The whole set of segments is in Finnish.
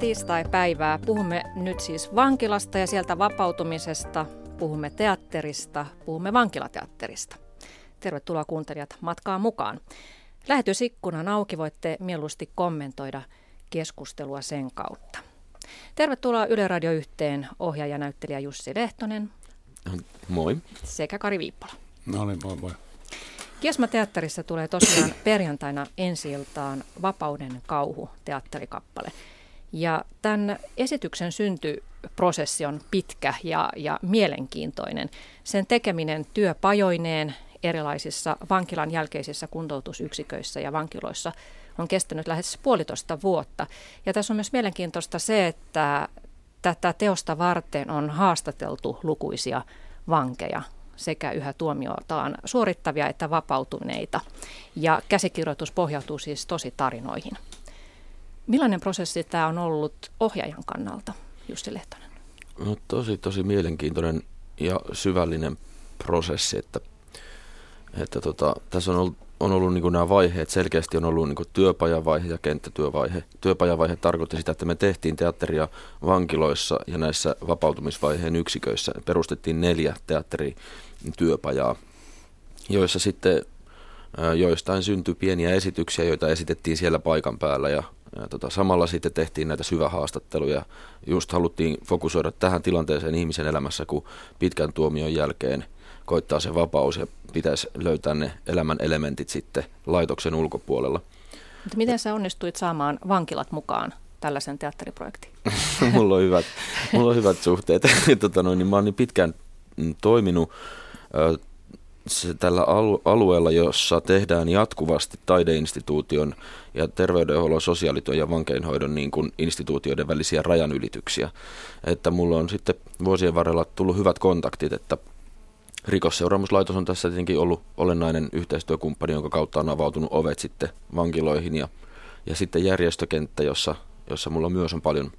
Tiistai-päivää. Puhumme nyt siis vankilasta ja sieltä vapautumisesta. Puhumme teatterista, puhumme vankilateatterista. Tervetuloa kuuntelijat matkaan mukaan. Lähetysikkunan auki voitte mieluusti kommentoida keskustelua sen kautta. Tervetuloa Yle Radio yhteen ohjaaja näyttelijä Jussi Lehtonen. Moi. Sekä Kari Viippola. No niin, moi moi. Kiesma-teatterissa tulee tosiaan perjantaina ensi iltaan Vapauden kauhu teatterikappale. Ja tämän esityksen syntyprosessi on pitkä ja, ja mielenkiintoinen. Sen tekeminen työpajoineen erilaisissa vankilan jälkeisissä kuntoutusyksiköissä ja vankiloissa on kestänyt lähes puolitoista vuotta. Ja tässä on myös mielenkiintoista se, että tätä teosta varten on haastateltu lukuisia vankeja sekä yhä tuomiotaan suorittavia että vapautuneita. Ja käsikirjoitus pohjautuu siis tosi tarinoihin. Millainen prosessi tämä on ollut ohjaajan kannalta, Jussi Lehtonen? No, tosi, tosi mielenkiintoinen ja syvällinen prosessi, että, että tota, tässä on ollut, on ollut niin nämä vaiheet, selkeästi on ollut niin työpajavaihe ja kenttätyövaihe. Työpajavaihe tarkoitti sitä, että me tehtiin teatteria vankiloissa ja näissä vapautumisvaiheen yksiköissä. Perustettiin neljä teatterityöpajaa, joissa sitten joistain syntyi pieniä esityksiä, joita esitettiin siellä paikan päällä ja ja tota, samalla sitten tehtiin näitä syvähaastatteluja. Just haluttiin fokusoida tähän tilanteeseen ihmisen elämässä, kun pitkän tuomion jälkeen koittaa se vapaus ja pitäisi löytää ne elämän elementit sitten laitoksen ulkopuolella. Mutta miten sä onnistuit saamaan vankilat mukaan tällaisen teatteriprojektiin? mulla, on hyvät, mulla on hyvät suhteet. tota noin, niin mä oon niin pitkään toiminut se tällä alueella, jossa tehdään jatkuvasti taideinstituution ja terveydenhuollon, sosiaalityön ja vankeinhoidon niin kuin instituutioiden välisiä rajanylityksiä. Että mulla on sitten vuosien varrella tullut hyvät kontaktit, että Rikosseuraamuslaitos on tässä tietenkin ollut olennainen yhteistyökumppani, jonka kautta on avautunut ovet sitten vankiloihin ja, ja sitten järjestökenttä, jossa, jossa mulla myös on, paljon,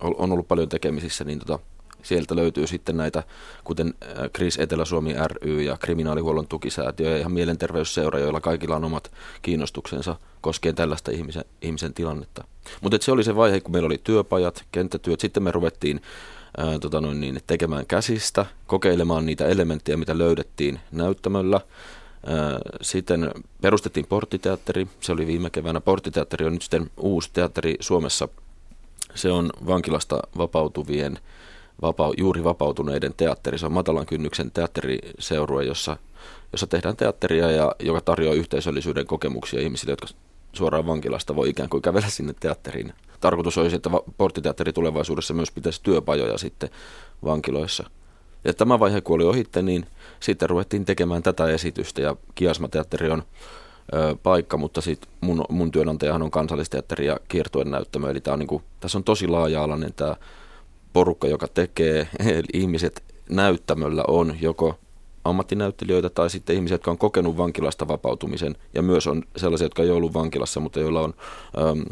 on ollut paljon tekemisissä, niin tota, sieltä löytyy sitten näitä, kuten Kris Etelä-Suomi ry ja kriminaalihuollon tukisäätiö ja ihan mielenterveysseura, joilla kaikilla on omat kiinnostuksensa koskien tällaista ihmisen, ihmisen tilannetta. Mutta se oli se vaihe, kun meillä oli työpajat, kenttätyöt, sitten me ruvettiin ää, tota noin niin, tekemään käsistä, kokeilemaan niitä elementtejä, mitä löydettiin näyttämöllä. Ää, sitten perustettiin porttiteatteri, se oli viime keväänä. Porttiteatteri on nyt sitten uusi teatteri Suomessa. Se on vankilasta vapautuvien vapau, juuri vapautuneiden teatteri. Se on matalan kynnyksen teatteriseurue, jossa, jossa tehdään teatteria ja joka tarjoaa yhteisöllisyyden kokemuksia ihmisille, jotka suoraan vankilasta voi ikään kuin kävellä sinne teatteriin. Tarkoitus olisi, että porttiteatteri tulevaisuudessa myös pitäisi työpajoja sitten vankiloissa. Ja tämä vaihe, kun oli ohitte, niin sitten ruvettiin tekemään tätä esitystä ja Kiasma-teatteri on ö, paikka, mutta sit mun, mun työnantajahan on kansallisteatteri ja kiertuen näyttämö, eli tää on niinku, tässä on tosi laaja-alainen tämä porukka, joka tekee, ihmiset näyttämöllä on joko ammattinäyttelijöitä tai sitten ihmisiä, jotka on kokenut vankilasta vapautumisen ja myös on sellaisia, jotka ei ollut vankilassa, mutta joilla on äm,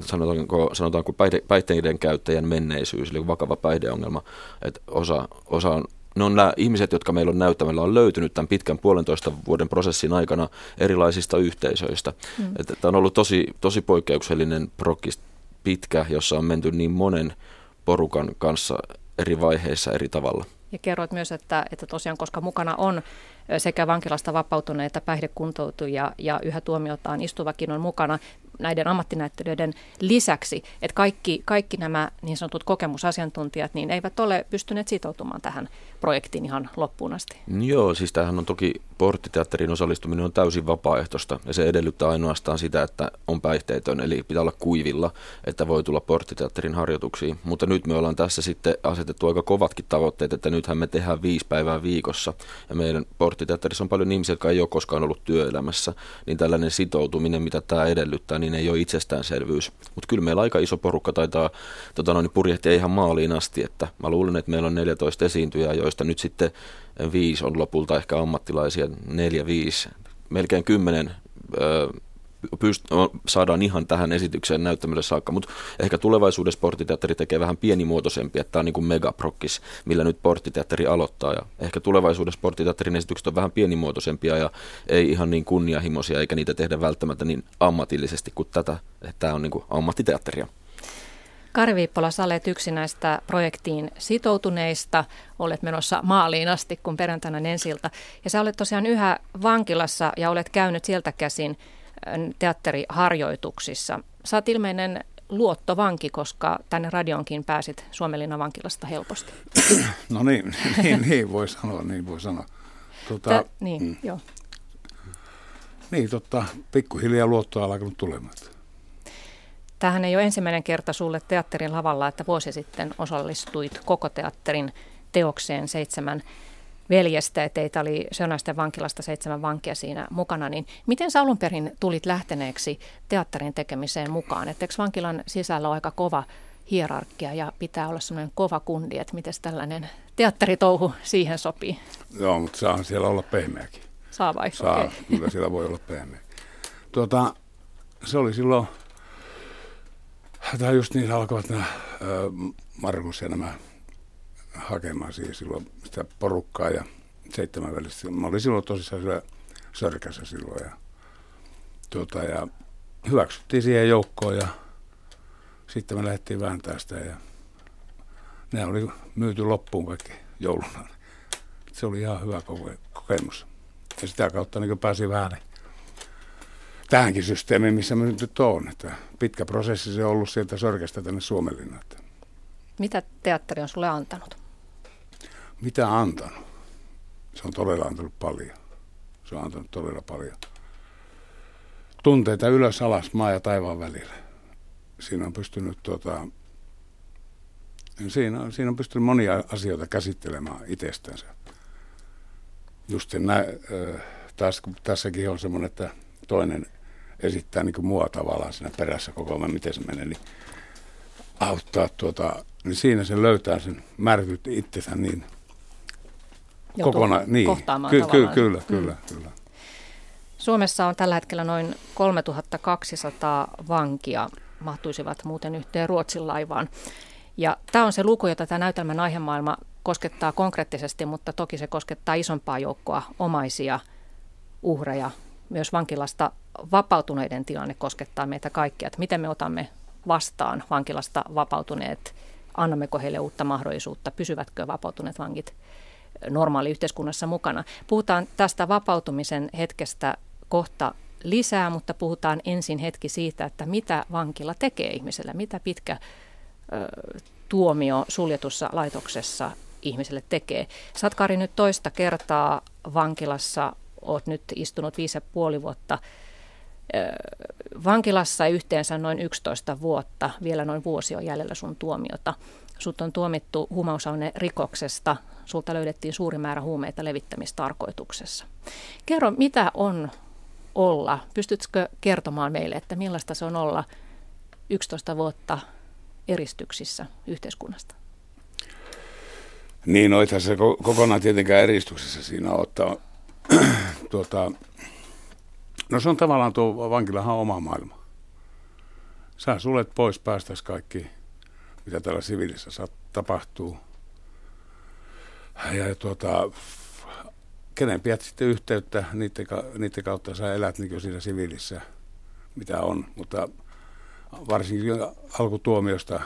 sanotaanko, sanotaanko päihde, päihteiden käyttäjän menneisyys, eli vakava päihdeongelma, että osa, osa on ne on nämä ihmiset, jotka meillä on näyttämällä, on löytynyt tämän pitkän puolentoista vuoden prosessin aikana erilaisista yhteisöistä. Mm. Tämä on ollut tosi, tosi poikkeuksellinen prokkis pitkä, jossa on menty niin monen porukan kanssa eri vaiheissa eri tavalla. Ja kerroit myös, että, että tosiaan koska mukana on sekä vankilasta vapautuneita päihdekuntoutujia ja yhä tuomiotaan istuvakin on mukana näiden ammattinäyttelijöiden lisäksi, että kaikki, kaikki nämä niin sanotut kokemusasiantuntijat niin eivät ole pystyneet sitoutumaan tähän projektiin ihan loppuun asti. Joo, siis tämähän on toki porttiteatterin osallistuminen on täysin vapaaehtoista ja se edellyttää ainoastaan sitä, että on päihteetön, eli pitää olla kuivilla, että voi tulla porttiteatterin harjoituksiin. Mutta nyt me ollaan tässä sitten asetettu aika kovatkin tavoitteet, että nythän me tehdään viisi päivää viikossa ja meidän porttiteatterissa on paljon ihmisiä, jotka ei ole koskaan ollut työelämässä, niin tällainen sitoutuminen, mitä tämä edellyttää, niin ei ole itsestäänselvyys. Mutta kyllä meillä aika iso porukka taitaa tota noin, purjehtia ihan maaliin ast,i että mä luulen, että meillä on 14 esiintyjää, joista nyt sitten viisi on lopulta ehkä ammattilaisia, neljä, viisi, melkein kymmenen pyst- saadaan ihan tähän esitykseen näyttämölle saakka, mutta ehkä tulevaisuudessa porttiteatteri tekee vähän pienimuotoisempi, että tämä on niin kuin megaprokkis, millä nyt porttiteatteri aloittaa ja ehkä tulevaisuudessa porttiteatterin esitykset on vähän pienimuotoisempia ja ei ihan niin kunnianhimoisia eikä niitä tehdä välttämättä niin ammatillisesti kuin tätä, että tämä on niin kuin ammattiteatteria. Kari Viippola, sä olet yksi näistä projektiin sitoutuneista. Olet menossa maaliin asti, kun perjantaina ensiltä. Ja sä olet tosiaan yhä vankilassa ja olet käynyt sieltä käsin teatteriharjoituksissa. Sä oot ilmeinen luottovanki, koska tänne radionkin pääsit Suomenlinnan vankilasta helposti. No niin, niin, niin voi sanoa, niin voi sanoa. Tuota, Tä, niin, mm. joo. Niin, totta, pikkuhiljaa luottoa alkanut tulemaan. Tähän ei ole ensimmäinen kerta sulle teatterin lavalla, että vuosi sitten osallistuit koko teatterin teokseen seitsemän veljestä, että teitä oli Sönäisten vankilasta seitsemän vankia siinä mukana, niin miten sä alun perin tulit lähteneeksi teatterin tekemiseen mukaan? Että eikö vankilan sisällä ole aika kova hierarkia ja pitää olla semmoinen kova kundi, että miten tällainen teatteritouhu siihen sopii? Joo, mutta saa siellä olla pehmeäkin. Saa vai? Saa, okay. kyllä siellä voi olla pehmeä. Tuota, se oli silloin, tämä just niin alkoivat nämä Markus ja nämä hakemaan siihen silloin sitä porukkaa ja seitsemän välistä. Mä olin silloin tosissaan siellä sörkässä silloin ja, tuota, ja hyväksyttiin siihen joukkoon ja sitten me lähdettiin vääntää sitä ja ne oli myyty loppuun kaikki jouluna. Se oli ihan hyvä kokemus. Ja sitä kautta niin pääsi vähän tähänkin systeemiin, missä mä nyt on. Että pitkä prosessi se on ollut sieltä Sörkästä tänne Suomenlinnaan. Mitä teatteri on sulle antanut? Mitä antanut? Se on todella antanut paljon. Se on antanut todella paljon. Tunteita ylös, alas, maa ja taivaan välillä. Siinä on pystynyt tuota, siinä, on, siinä on pystynyt monia asioita käsittelemään itsestänsä. Just sen nä, taas, tässäkin on semmoinen, että toinen esittää niin kuin mua tavallaan siinä perässä koko ajan, miten se menee, niin auttaa tuota, niin siinä se löytää sen märkyt itsensä niin kokonaan. Niin, kohtaamaan ky- ky- kyllä, mm. kyllä, kyllä. Suomessa on tällä hetkellä noin 3200 vankia, mahtuisivat muuten yhteen Ruotsin laivaan. Ja tämä on se luku, jota tämä näytelmän aihemaailma koskettaa konkreettisesti, mutta toki se koskettaa isompaa joukkoa omaisia uhreja. Myös vankilasta vapautuneiden tilanne koskettaa meitä kaikkia, että miten me otamme vastaan vankilasta vapautuneet, annammeko heille uutta mahdollisuutta, pysyvätkö vapautuneet vankit normaali yhteiskunnassa mukana. Puhutaan tästä vapautumisen hetkestä kohta lisää, mutta puhutaan ensin hetki siitä, että mitä vankila tekee ihmiselle, mitä pitkä ö, tuomio suljetussa laitoksessa ihmiselle tekee. Satkari nyt toista kertaa vankilassa, olet nyt istunut viisi ja puoli vuotta vankilassa yhteensä noin 11 vuotta, vielä noin vuosi on jäljellä sun tuomiota. Sut on tuomittu huumausaine rikoksesta, sulta löydettiin suuri määrä huumeita levittämistarkoituksessa. Kerro, mitä on olla? Pystytkö kertomaan meille, että millaista se on olla 11 vuotta eristyksissä yhteiskunnasta? Niin, no se kokonaan tietenkään eristyksessä siinä ottaa. tuota, no se on tavallaan tuo vankilahan oma maailma. Sä sulet pois päästäs kaikki, mitä täällä siviilissä tapahtuu. Ja tuota, kenen pidät sitten yhteyttä, niiden, niiden kautta sä elät niin siinä siviilissä, mitä on. Mutta varsinkin alkutuomiosta,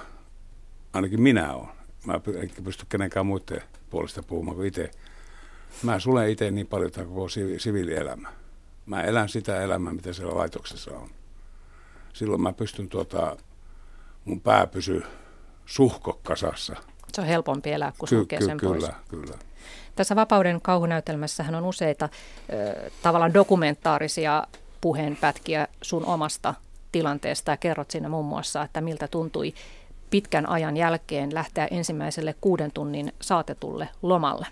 ainakin minä olen, mä en pysty kenenkään muiden puolesta puhumaan kuin itse. Mä sulen itse niin paljon tämä koko siviilielämä. Mä elän sitä elämää, mitä siellä laitoksessa on. Silloin mä pystyn tuota, mun pää pysyy suhkokkasassa. Se on helpompi elää, kun sulkee ky- sen kyllä, pois. Kyllä, Tässä Vapauden kauhunäytelmässähän on useita ö, tavallaan dokumentaarisia puheenpätkiä sun omasta tilanteesta ja kerrot siinä muun muassa, että miltä tuntui pitkän ajan jälkeen lähteä ensimmäiselle kuuden tunnin saatetulle lomalle.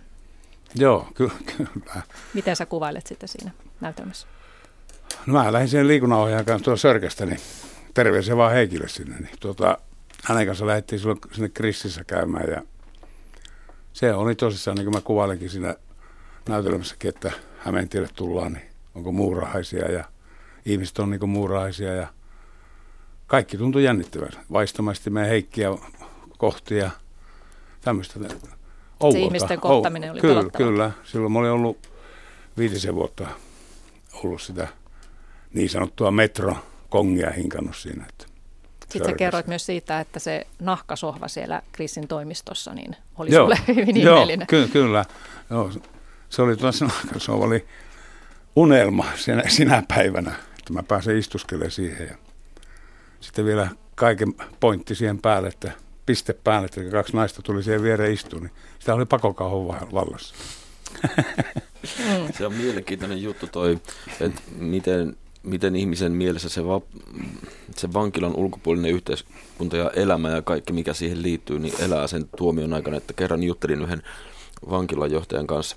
Joo, ky- kyllä. Miten sä kuvailet sitä siinä näytelmässä? No mä lähdin sen liikunnanohjaajan kanssa tuolla Sörkästä, niin terveisiä vaan Heikille sinne. Niin tuota, hänen kanssa lähdettiin silloin sinne Kristissä käymään ja se oli tosissaan, niin kuin mä kuvailenkin siinä näytelmässäkin, että Hämeentielle tullaan, niin onko muurahaisia ja ihmiset on niin muurahaisia ja kaikki tuntui jännittävän. Vaistamasti meidän Heikkiä kohti ja tämmöistä. Se ihmisten kohtaminen oli Kyllä, kyllä. Silloin mä olin ollut viitisen vuotta ollut sitä niin sanottua metro-kongia hinkannut siinä. Että Sitten sä kerroit myös siitä, että se nahkasohva siellä Krissin toimistossa niin oli Joo. sulle hyvin Joo, ky- kyllä. Joo. Se oli tuossa nahkasohva, oli unelma sinä, sinä päivänä, että mä pääsen istuskelemaan siihen. Ja sitten vielä kaiken pointti siihen päälle, että piste päälle, että kaksi naista tuli siihen viereen istuun, niin sitä oli pakokauhun vallassa. Se on mielenkiintoinen juttu toi, että miten, miten ihmisen mielessä se, va, se vankilan ulkopuolinen yhteiskunta ja elämä ja kaikki mikä siihen liittyy, niin elää sen tuomion aikana. Että kerran juttelin yhden vankilajohtajan kanssa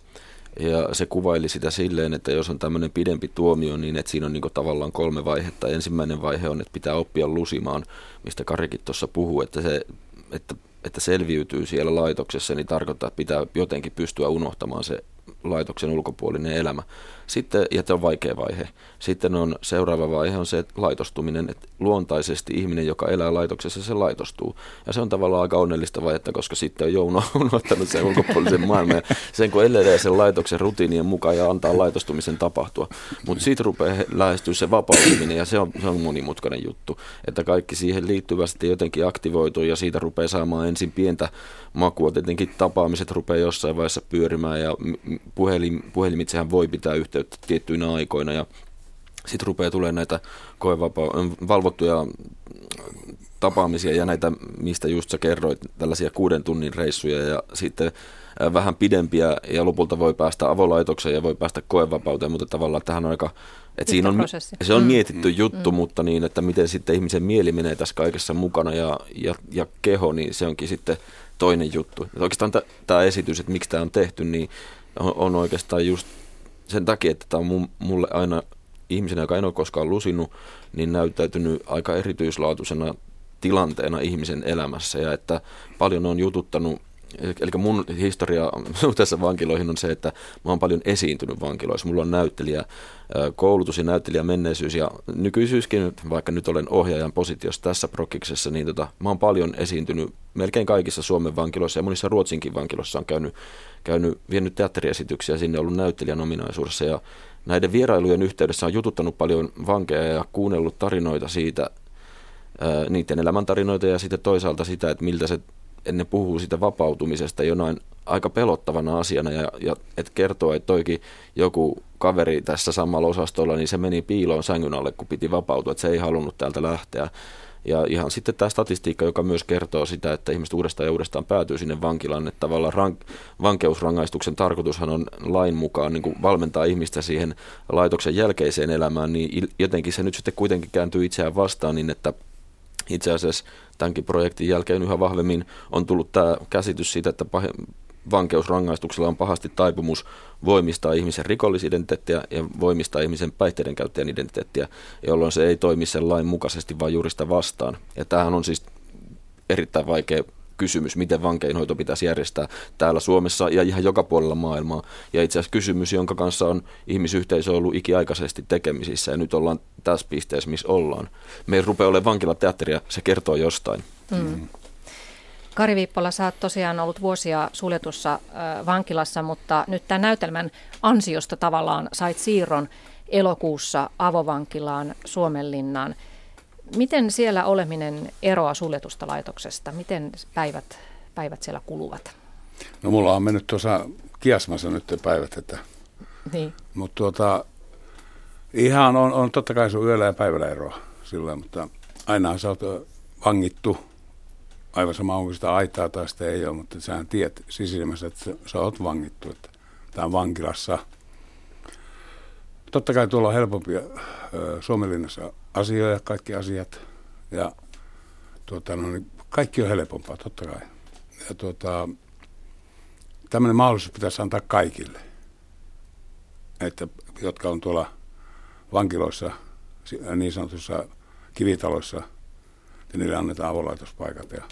ja se kuvaili sitä silleen, että jos on tämmöinen pidempi tuomio, niin että siinä on niin tavallaan kolme vaihetta. Ensimmäinen vaihe on, että pitää oppia lusimaan, mistä Karikin tuossa puhuu, että, se, että, että selviytyy siellä laitoksessa, niin tarkoittaa, että pitää jotenkin pystyä unohtamaan se laitoksen ulkopuolinen elämä. Sitten, ja tämä on vaikea vaihe. Sitten on seuraava vaihe on se että laitostuminen, että luontaisesti ihminen, joka elää laitoksessa, se laitostuu. Ja se on tavallaan aika onnellista vaihetta, koska sitten on Jouno unohtanut sen ulkopuolisen maailman ja sen kun elelee sen laitoksen rutiinien mukaan ja antaa laitostumisen tapahtua. Mutta sitten rupeaa lähestyä se vapautuminen ja se on, se on monimutkainen juttu, että kaikki siihen liittyvästi jotenkin aktivoituu ja siitä rupeaa saamaan ensin pientä makua. Tietenkin tapaamiset rupeaa jossain vaiheessa pyörimään ja puhelin, puhelimitsehän voi pitää yhteyttä tiettyinä aikoina ja sitten rupeaa tulee näitä koevapa- valvottuja tapaamisia ja näitä, mistä just sä kerroit, tällaisia kuuden tunnin reissuja ja sitten vähän pidempiä ja lopulta voi päästä avolaitokseen ja voi päästä koevapauteen, mutta tavallaan tähän on aika, että siinä on, se on mm. mietitty juttu, mm. mutta niin, että miten sitten ihmisen mieli menee tässä kaikessa mukana ja, ja, ja keho, niin se onkin sitten toinen juttu. Et oikeastaan tämä esitys, että miksi tämä on tehty, niin on, on oikeastaan just sen takia, että tämä on mulle aina ihmisenä, joka en ole koskaan lusinut, niin näyttäytynyt aika erityislaatuisena tilanteena ihmisen elämässä. Ja että paljon on jututtanut Eli mun historia suhteessa vankiloihin on se, että mä oon paljon esiintynyt vankiloissa. Mulla on näyttelijä koulutus ja näyttelijä menneisyys ja nykyisyyskin, vaikka nyt olen ohjaajan positiossa tässä prokkiksessa, niin tota, mä oon paljon esiintynyt melkein kaikissa Suomen vankiloissa ja monissa Ruotsinkin vankiloissa on käynyt, käynyt vienyt teatteriesityksiä sinne, ollut näyttelijän ominaisuudessa ja näiden vierailujen yhteydessä on jututtanut paljon vankeja ja kuunnellut tarinoita siitä, niiden elämäntarinoita ja sitten toisaalta sitä, että miltä se ne puhuu sitä vapautumisesta jonain aika pelottavana asiana ja, ja et kertoo, että toikin joku kaveri tässä samalla osastolla, niin se meni piiloon sängyn alle, kun piti vapautua, että se ei halunnut täältä lähteä. Ja ihan sitten tämä statistiikka, joka myös kertoo sitä, että ihmiset uudestaan ja uudestaan päätyy sinne vankilaan, että tavallaan rank, vankeusrangaistuksen tarkoitushan on lain mukaan niin valmentaa ihmistä siihen laitoksen jälkeiseen elämään, niin jotenkin se nyt sitten kuitenkin kääntyy itseään vastaan niin, että itse asiassa tämänkin projektin jälkeen yhä vahvemmin on tullut tämä käsitys siitä, että vankeusrangaistuksella on pahasti taipumus voimistaa ihmisen rikollisidentiteettiä ja voimistaa ihmisen päihteiden käyttäjän identiteettiä, jolloin se ei toimi sen lain mukaisesti, vaan juurista vastaan. Ja tämähän on siis erittäin vaikea kysymys, miten vankeinhoito pitäisi järjestää täällä Suomessa ja ihan joka puolella maailmaa. Ja itse asiassa kysymys, jonka kanssa on ihmisyhteisö ollut ikiaikaisesti tekemisissä ja nyt ollaan tässä pisteessä, missä ollaan. Me ei rupea olemaan vankilateatteria, se kertoo jostain. Mm. Kari Viippola, sä oot tosiaan ollut vuosia suljetussa vankilassa, mutta nyt tämän näytelmän ansiosta tavallaan sait siirron elokuussa avovankilaan Suomenlinnaan. Miten siellä oleminen eroaa suljetusta laitoksesta? Miten päivät, päivät siellä kuluvat? No mulla on mennyt tuossa kiasmassa nyt päivät, että... Niin. Mutta tuota, ihan on, on totta kai sun yöllä ja päivällä eroa sillä, mutta aina sä oot vangittu aivan sama onko sitä aitaa tai sitä ei ole, mutta sä tiedät sisimmässä, että sä, sä oot vangittu, että tämä on vankilassa. Totta kai tuolla on helpompia Suomenlinnassa asioita, kaikki asiat. Ja tuota, no, niin kaikki on helpompaa, totta kai. Ja tuota, tämmöinen mahdollisuus pitäisi antaa kaikille, että, jotka on tuolla vankiloissa, niin sanotussa kivitaloissa, että niille annetaan avolaitospaikat ja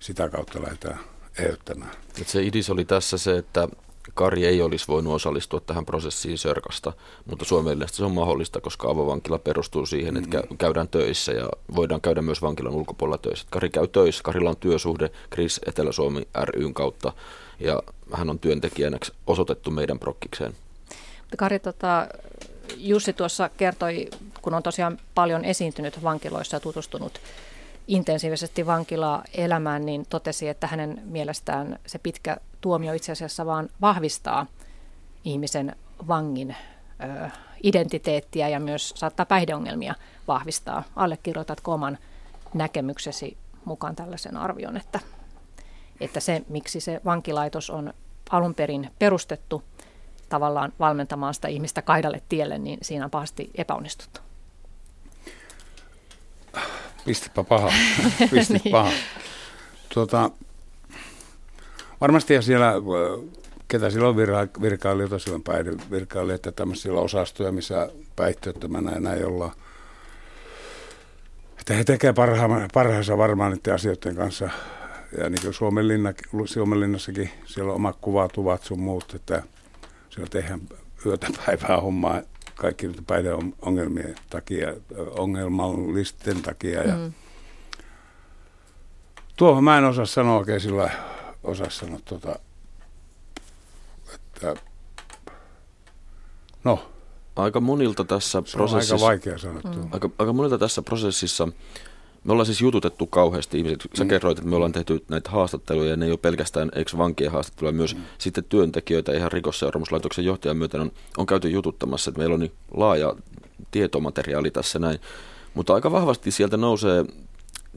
sitä kautta lähdetään ehdottamaan. Et se idis oli tässä se, että Kari ei olisi voinut osallistua tähän prosessiin Sörkasta, mutta Suomen se on mahdollista, koska avovankila perustuu siihen, että mm. käydään töissä ja voidaan käydä myös vankilan ulkopuolella töissä. Kari käy töissä, Karilla on työsuhde Kris Etelä-Suomi ryn kautta ja hän on työntekijänä osoitettu meidän prokkikseen. Kari, tota, Jussi tuossa kertoi kun on tosiaan paljon esiintynyt vankiloissa ja tutustunut intensiivisesti vankilaa elämään, niin totesi, että hänen mielestään se pitkä tuomio itse asiassa vaan vahvistaa ihmisen vangin ö, identiteettiä ja myös saattaa päihdeongelmia vahvistaa. Allekirjoitatko oman näkemyksesi mukaan tällaisen arvion, että, että se, miksi se vankilaitos on alun perin perustettu tavallaan valmentamaan sitä ihmistä kaidalle tielle, niin siinä on pahasti epäonnistuttu. Pistipä paha. Pisti niin. paha. Tuota, varmasti ja siellä, ketä silloin virka- virkailijoita, silloin päihdevirkailijoita, tämmöisiä osastoja, missä päihteettömänä ja näin ollaan. Että he tekevät parhaansa varmaan niiden asioiden kanssa. Ja niin kuin Suomen, linna, Suomen linnassakin, siellä on omat kuvatuvat sun muut, että siellä tehdään yötä päivää hommaa kaikki nyt päihdeongelmien takia, ongelmallisten takia. Ja mm. Tuohon mä en osaa sanoa oikein sillä osaa sanoa, tuota, että no. Aika monilta tässä se prosessissa. Aika vaikea sanoa. Mm. Aika, aika monilta tässä prosessissa me ollaan siis jututettu kauheasti ihmiset. Sä mm. kerroit, että me ollaan tehty näitä haastatteluja ja ne ei ole pelkästään ex-vankien haastatteluja, myös mm. sitten työntekijöitä ihan rikosseuraamuslaitoksen johtajan myöten on, on käyty jututtamassa, että meillä on niin laaja tietomateriaali tässä näin. Mutta aika vahvasti sieltä nousee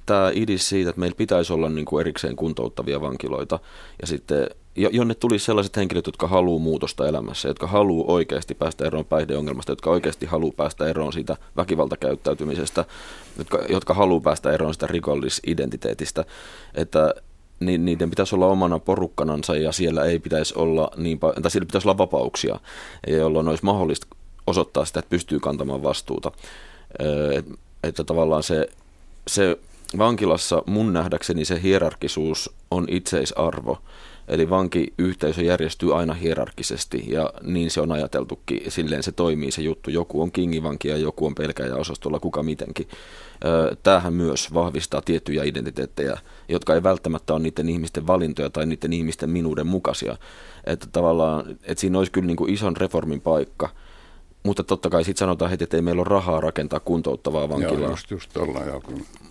tämä idis siitä, että meillä pitäisi olla niin kuin erikseen kuntouttavia vankiloita ja sitten jonne tuli sellaiset henkilöt, jotka haluaa muutosta elämässä, jotka haluaa oikeasti päästä eroon päihdeongelmasta, jotka oikeasti haluaa päästä eroon siitä väkivaltakäyttäytymisestä, jotka, jotka haluaa päästä eroon sitä rikollisidentiteetistä, että niiden pitäisi olla omana porukkanansa ja siellä ei pitäisi olla niin pa- tai siellä pitäisi olla vapauksia, jolloin olisi mahdollista osoittaa sitä, että pystyy kantamaan vastuuta. Että, että tavallaan se, se vankilassa mun nähdäkseni se hierarkisuus on itseisarvo. Eli vankiyhteisö järjestyy aina hierarkisesti ja niin se on ajateltukin. Silleen se toimii se juttu. Joku on kingivanki ja joku on pelkäjäosastolla, kuka mitenkin. Tämähän myös vahvistaa tiettyjä identiteettejä, jotka ei välttämättä ole niiden ihmisten valintoja tai niiden ihmisten minuuden mukaisia. Että tavallaan, että siinä olisi kyllä niin kuin ison reformin paikka – mutta totta kai sitten sanotaan heti, että ei meillä ole rahaa rakentaa kuntouttavaa vankilaa. Joo, just, just ollaan, joo.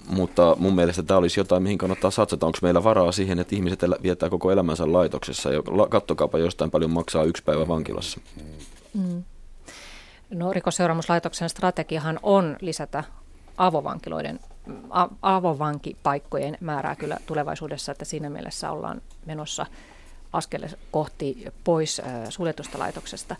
Mutta mun mielestä tämä olisi jotain, mihin kannattaa satsata. Onko meillä varaa siihen, että ihmiset viettää koko elämänsä laitoksessa ja kattokaapa jostain paljon maksaa yksi päivä vankilassa? Mm. No rikosseuraamuslaitoksen strategiahan on lisätä avovankiloiden avovankipaikkojen määrää kyllä tulevaisuudessa, että siinä mielessä ollaan menossa askel kohti pois suljetusta laitoksesta.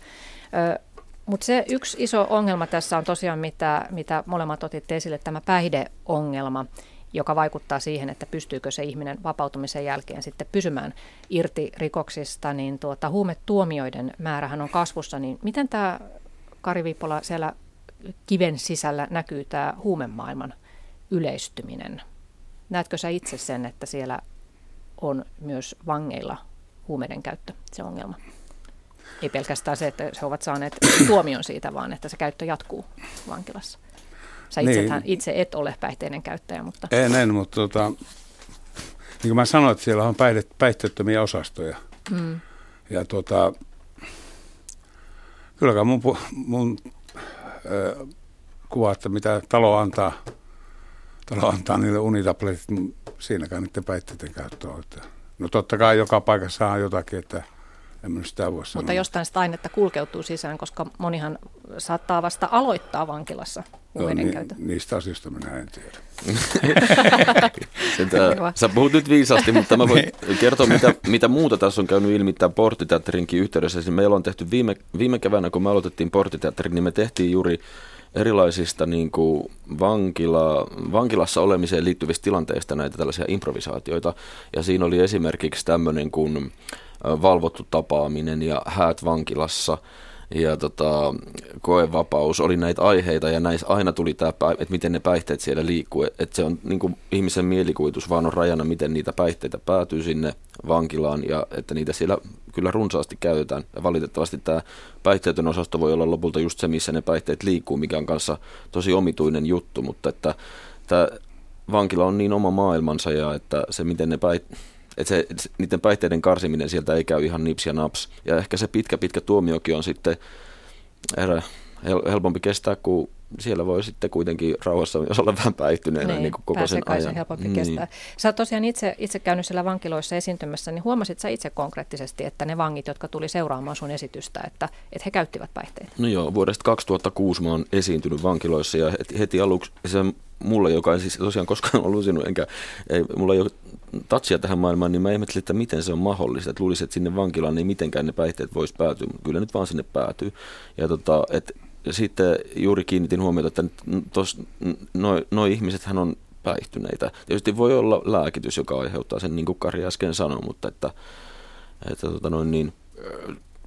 Mutta se yksi iso ongelma tässä on tosiaan, mitä, mitä molemmat otitte esille, tämä päihdeongelma, joka vaikuttaa siihen, että pystyykö se ihminen vapautumisen jälkeen sitten pysymään irti rikoksista, niin tuota, huumetuomioiden määrähän on kasvussa. Niin miten tämä Kari Viipola siellä kiven sisällä näkyy tämä huumemaailman yleistyminen? Näetkö sä itse sen, että siellä on myös vangeilla huumeiden käyttö se ongelma? Ei pelkästään se, että he ovat saaneet tuomion siitä, vaan että se käyttö jatkuu vankilassa. Sä niin. itse et ole päihteiden käyttäjä, mutta... En, en, mutta tota, niin kuin mä sanoin, että siellä on päihde, päihteettömiä osastoja. Mm. Ja tota, kyllä mun, mun äh, kuva, että mitä talo antaa, talo antaa niille unitabletit, niin siinäkään niiden päihteiden käyttö on. Että, no totta kai joka paikassa on jotakin, että sitä voi Mutta jostain sitä ainetta kulkeutuu sisään, koska monihan saattaa vasta aloittaa vankilassa no, ni, Niistä asioista minä en tiedä. Sitä, sä puhut nyt viisaasti, mutta mä voin niin. kertoa, mitä, mitä muuta tässä on käynyt ilmi tämän porttiteatterinkin yhteydessä. Siis meillä on tehty viime, viime keväänä, kun me aloitettiin porttiteatterin, niin me tehtiin juuri erilaisista niin kuin vankila, vankilassa olemiseen liittyvistä tilanteista näitä tällaisia improvisaatioita. Ja siinä oli esimerkiksi tämmöinen kuin valvottu tapaaminen ja häät vankilassa ja tota, koevapaus oli näitä aiheita ja näissä aina tuli tämä, että miten ne päihteet siellä liikkuu. Että se on niin kuin ihmisen mielikuvitus vaan on rajana, miten niitä päihteitä päätyy sinne vankilaan ja että niitä siellä kyllä runsaasti käytetään. Ja valitettavasti tämä päihteetön osasto voi olla lopulta just se, missä ne päihteet liikkuu, mikä on kanssa tosi omituinen juttu, mutta että tämä vankila on niin oma maailmansa ja että se, miten ne päihteet että se, niiden päihteiden karsiminen sieltä ei käy ihan nips ja naps. Ja ehkä se pitkä, pitkä tuomiokin on sitten helpompi kestää kuin siellä voi sitten kuitenkin rauhassa olla vähän päihtyneenä niin, niin kuin koko sen ajan. Se helpompi niin. kestää. Sä oot tosiaan itse, itse käynyt siellä vankiloissa esiintymässä, niin huomasit sä itse konkreettisesti, että ne vangit, jotka tuli seuraamaan sun esitystä, että, että he käyttivät päihteitä? No joo, vuodesta 2006 mä oon esiintynyt vankiloissa ja heti, heti aluksi se mulle, joka ei siis tosiaan koskaan ollut lusinut, enkä ei, mulla ei ole tatsia tähän maailmaan, niin mä ihmettelin, että miten se on mahdollista. Että luulisin, että sinne vankilaan niin mitenkään ne päihteet voisi päätyä, mutta kyllä nyt vaan sinne päätyy. Ja tota, et, sitten juuri kiinnitin huomiota, että noin noi ihmiset on päihtyneitä. Tietysti voi olla lääkitys, joka aiheuttaa sen, niin kuin Kari äsken sanoi, mutta että, että tota noin niin,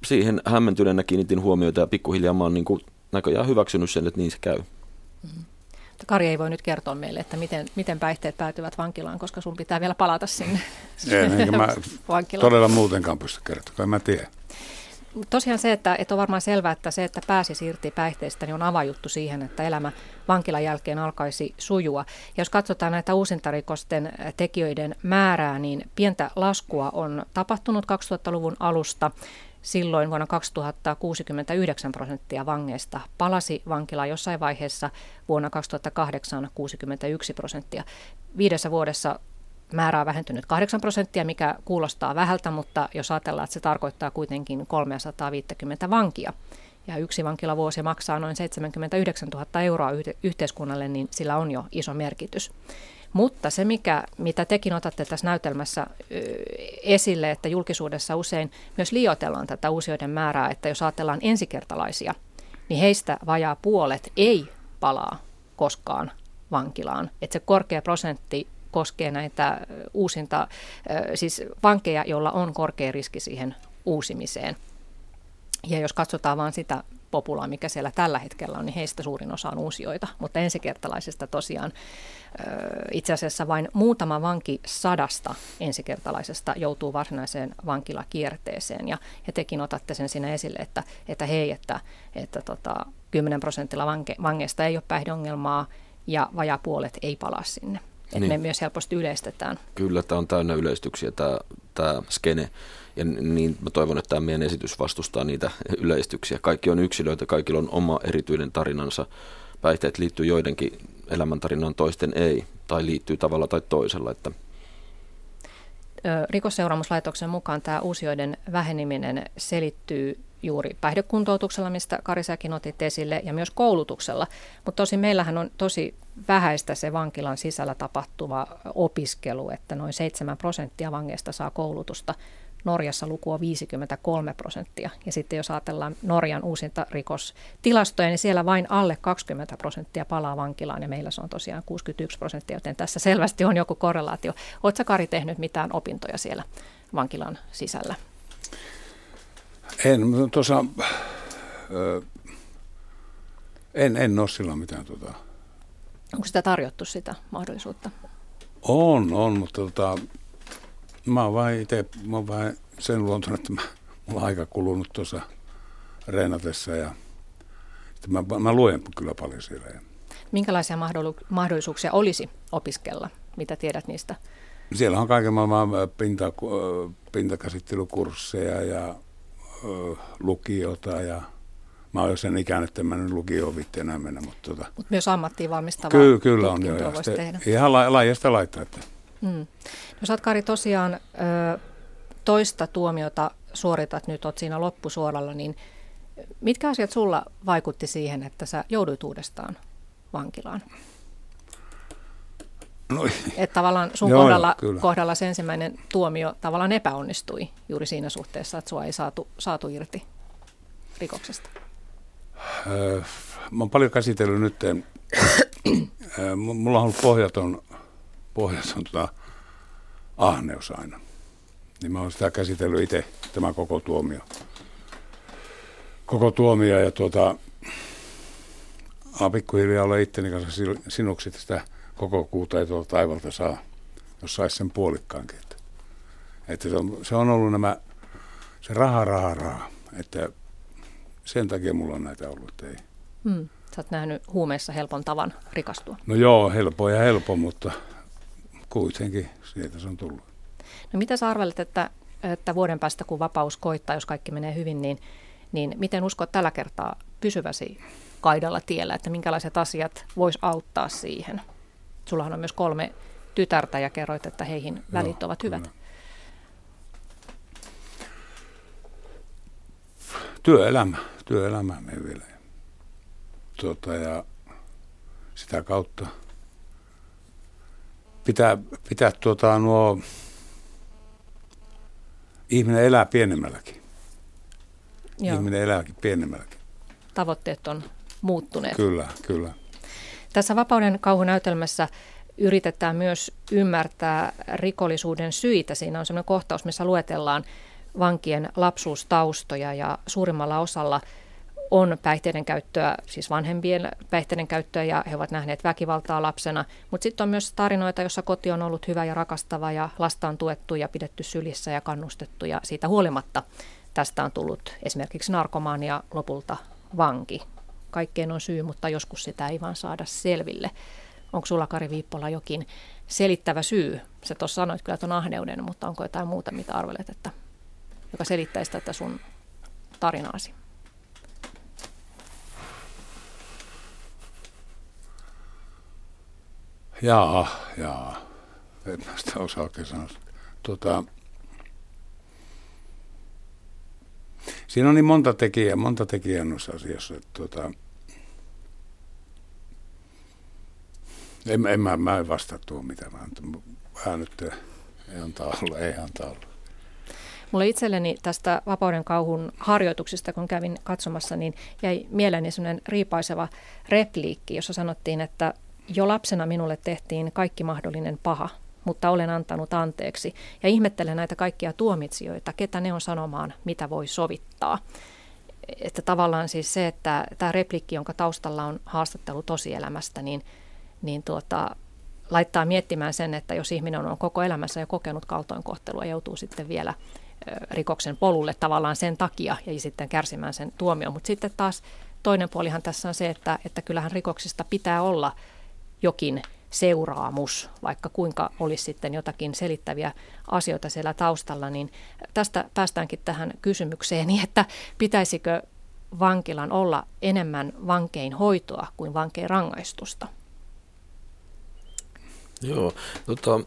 siihen hämmentyneenä kiinnitin huomiota ja pikkuhiljaa mä oon niin kuin näköjään hyväksynyt sen, että niin se käy. Mm-hmm. Kari ei voi nyt kertoa meille, että miten, miten päihteet päätyvät vankilaan, koska sun pitää vielä palata sinne ei, enkä mä vankilaan. todella muutenkaan pysty kertomaan, mä tiedän. Tosiaan se, että, että on varmaan selvää, että se, että pääsi irti päihteistä, niin on avajuttu siihen, että elämä vankilan jälkeen alkaisi sujua. Ja jos katsotaan näitä uusintarikosten tekijöiden määrää, niin pientä laskua on tapahtunut 2000-luvun alusta. Silloin vuonna 2069 prosenttia vangeista palasi vankilaan jossain vaiheessa, vuonna 2008 61 prosenttia. Viidessä vuodessa määrä on vähentynyt 8 prosenttia, mikä kuulostaa vähältä, mutta jos ajatellaan, että se tarkoittaa kuitenkin 350 vankia, ja yksi vankilavuosi maksaa noin 79 000 euroa yhteiskunnalle, niin sillä on jo iso merkitys. Mutta se, mikä, mitä tekin otatte tässä näytelmässä esille, että julkisuudessa usein myös liioitellaan tätä uusioiden määrää, että jos ajatellaan ensikertalaisia, niin heistä vajaa puolet ei palaa koskaan vankilaan. Että se korkea prosentti koskee näitä uusinta, siis vankeja, joilla on korkea riski siihen uusimiseen. Ja jos katsotaan vain sitä populaa, mikä siellä tällä hetkellä on, niin heistä suurin osa on uusioita. Mutta ensikertalaisista tosiaan itse asiassa vain muutama vanki sadasta ensikertalaisesta joutuu varsinaiseen vankilakierteeseen. Ja, ja tekin otatte sen siinä esille, että, että hei, että, että tota, 10 prosentilla vanke, vangeista ei ole päihdeongelmaa ja vajaa puolet ei palaa sinne. Että niin. me myös helposti yleistetään. Kyllä, tämä on täynnä yleistyksiä tämä, tämä skene. Ja niin mä toivon, että tämä meidän esitys vastustaa niitä yleistyksiä. Kaikki on yksilöitä, kaikilla on oma erityinen tarinansa. Päihteet liittyy joidenkin elämäntarinaan, toisten ei, tai liittyy tavalla tai toisella. Että Rikosseuraamuslaitoksen mukaan tämä uusioiden väheneminen selittyy juuri päihdekuntoutuksella, mistä Karisäkin otit esille, ja myös koulutuksella. Mutta tosi meillähän on tosi vähäistä se vankilan sisällä tapahtuva opiskelu, että noin 7 prosenttia vangeista saa koulutusta. Norjassa luku on 53 prosenttia. Ja sitten jos ajatellaan Norjan uusinta rikostilastoja, niin siellä vain alle 20 prosenttia palaa vankilaan ja meillä se on tosiaan 61 prosenttia, joten tässä selvästi on joku korrelaatio. Oletko Kari tehnyt mitään opintoja siellä vankilan sisällä? En, tuossa, en, en ole silloin mitään tuota. Onko sitä tarjottu sitä mahdollisuutta? On, on, mutta tota, mä oon vain itse, mä oon vain sen luontoon, että mä, mulla on aika kulunut tuossa reenatessa ja mä, mä luen kyllä paljon siellä. Minkälaisia mahdollisuuksia olisi opiskella? Mitä tiedät niistä? Siellä on kaiken maailman pinta, pintakäsittelykursseja ja lukiota ja mä olen sen ikään, että mä nyt lukioon vitti enää mennä. Mutta tota, Mut myös ammattiin valmistavaa Kyllä, kyllä on jo. Ja tehdä. Ihan la, laajasta laittaa. Että. Mm. No sä oot Kari tosiaan ö, toista tuomiota suoritat nyt, oot siinä loppusuoralla, niin mitkä asiat sulla vaikutti siihen, että sä jouduit uudestaan vankilaan? No, että tavallaan sun joo, kohdalla, kohdalla se ensimmäinen tuomio tavallaan epäonnistui juuri siinä suhteessa, että sua ei saatu, saatu irti rikoksesta. Öö, mä oon paljon käsitellyt nyt, öö, mulla on ollut pohjaton, pohjaton tota, ahneus aina. Niin mä oon sitä käsitellyt itse, tämä koko tuomio. Koko tuomio ja tuota, pikkuhiljaa olla itteni kanssa sinuksi sitä koko kuuta ei tuolta taivalta saa, jos saisi sen puolikkaankin. Että, että se, on, se on ollut nämä, se raha, raha, raha. Että sen takia mulla on näitä ollut, ei. Hmm. Sä oot nähnyt huumeissa helpon tavan rikastua. No joo, helppo ja helppo, mutta kuitenkin sieltä se on tullut. No mitä sä arvelet, että, että vuoden päästä kun vapaus koittaa, jos kaikki menee hyvin, niin, niin miten uskot tällä kertaa pysyväsi kaidalla tiellä, että minkälaiset asiat vois auttaa siihen. Sullahan on myös kolme tytärtä ja kerroit, että heihin välit ovat hyvät. Kyllä. Työelämä, työelämä me vielä. Tuota, ja sitä kautta pitää, pitää tuota, nuo, ihminen elää pienemmälläkin. Joo. Ihminen elääkin pienemmälläkin. Tavoitteet on muuttuneet. Kyllä, kyllä. Tässä Vapauden kauhunäytelmässä yritetään myös ymmärtää rikollisuuden syitä. Siinä on sellainen kohtaus, missä luetellaan vankien lapsuustaustoja ja suurimmalla osalla on päihteiden käyttöä, siis vanhempien päihteiden käyttöä ja he ovat nähneet väkivaltaa lapsena. Mutta sitten on myös tarinoita, jossa koti on ollut hyvä ja rakastava ja lasta on tuettu ja pidetty sylissä ja kannustettu ja siitä huolimatta tästä on tullut esimerkiksi narkomaani ja lopulta vanki. Kaikkeen on syy, mutta joskus sitä ei vaan saada selville. Onko sulla Kari Viippola jokin selittävä syy? Sä tuossa sanoit kyllä tuon ahneuden, mutta onko jotain muuta, mitä arvelet, että, joka selittäisi tätä sun tarinaasi? Jaa, jaa. En mä sitä osaa oikein sanoa. Tuota, siinä on niin monta tekijää, monta tekijää noissa asioissa. Että tuota, en, en mä, mä en vastaa tuohon mitä mä vähän nyt ei antaa olla, ei antaa olla. Mulle itselleni tästä Vapauden kauhun harjoituksista, kun kävin katsomassa, niin jäi mieleeni sellainen riipaiseva repliikki, jossa sanottiin, että jo lapsena minulle tehtiin kaikki mahdollinen paha, mutta olen antanut anteeksi. Ja ihmettelen näitä kaikkia tuomitsijoita, ketä ne on sanomaan, mitä voi sovittaa. Että tavallaan siis se, että tämä replikki, jonka taustalla on haastattelu tosielämästä, niin, niin tuota, laittaa miettimään sen, että jos ihminen on koko elämässä jo kokenut kaltoinkohtelua joutuu sitten vielä rikoksen polulle tavallaan sen takia ja sitten kärsimään sen tuomio. Mutta sitten taas toinen puolihan tässä on se, että, että kyllähän rikoksista pitää olla jokin seuraamus, vaikka kuinka olisi sitten jotakin selittäviä asioita siellä taustalla, niin tästä päästäänkin tähän kysymykseen, että pitäisikö vankilan olla enemmän vankein hoitoa kuin vankein rangaistusta? Joo, tota,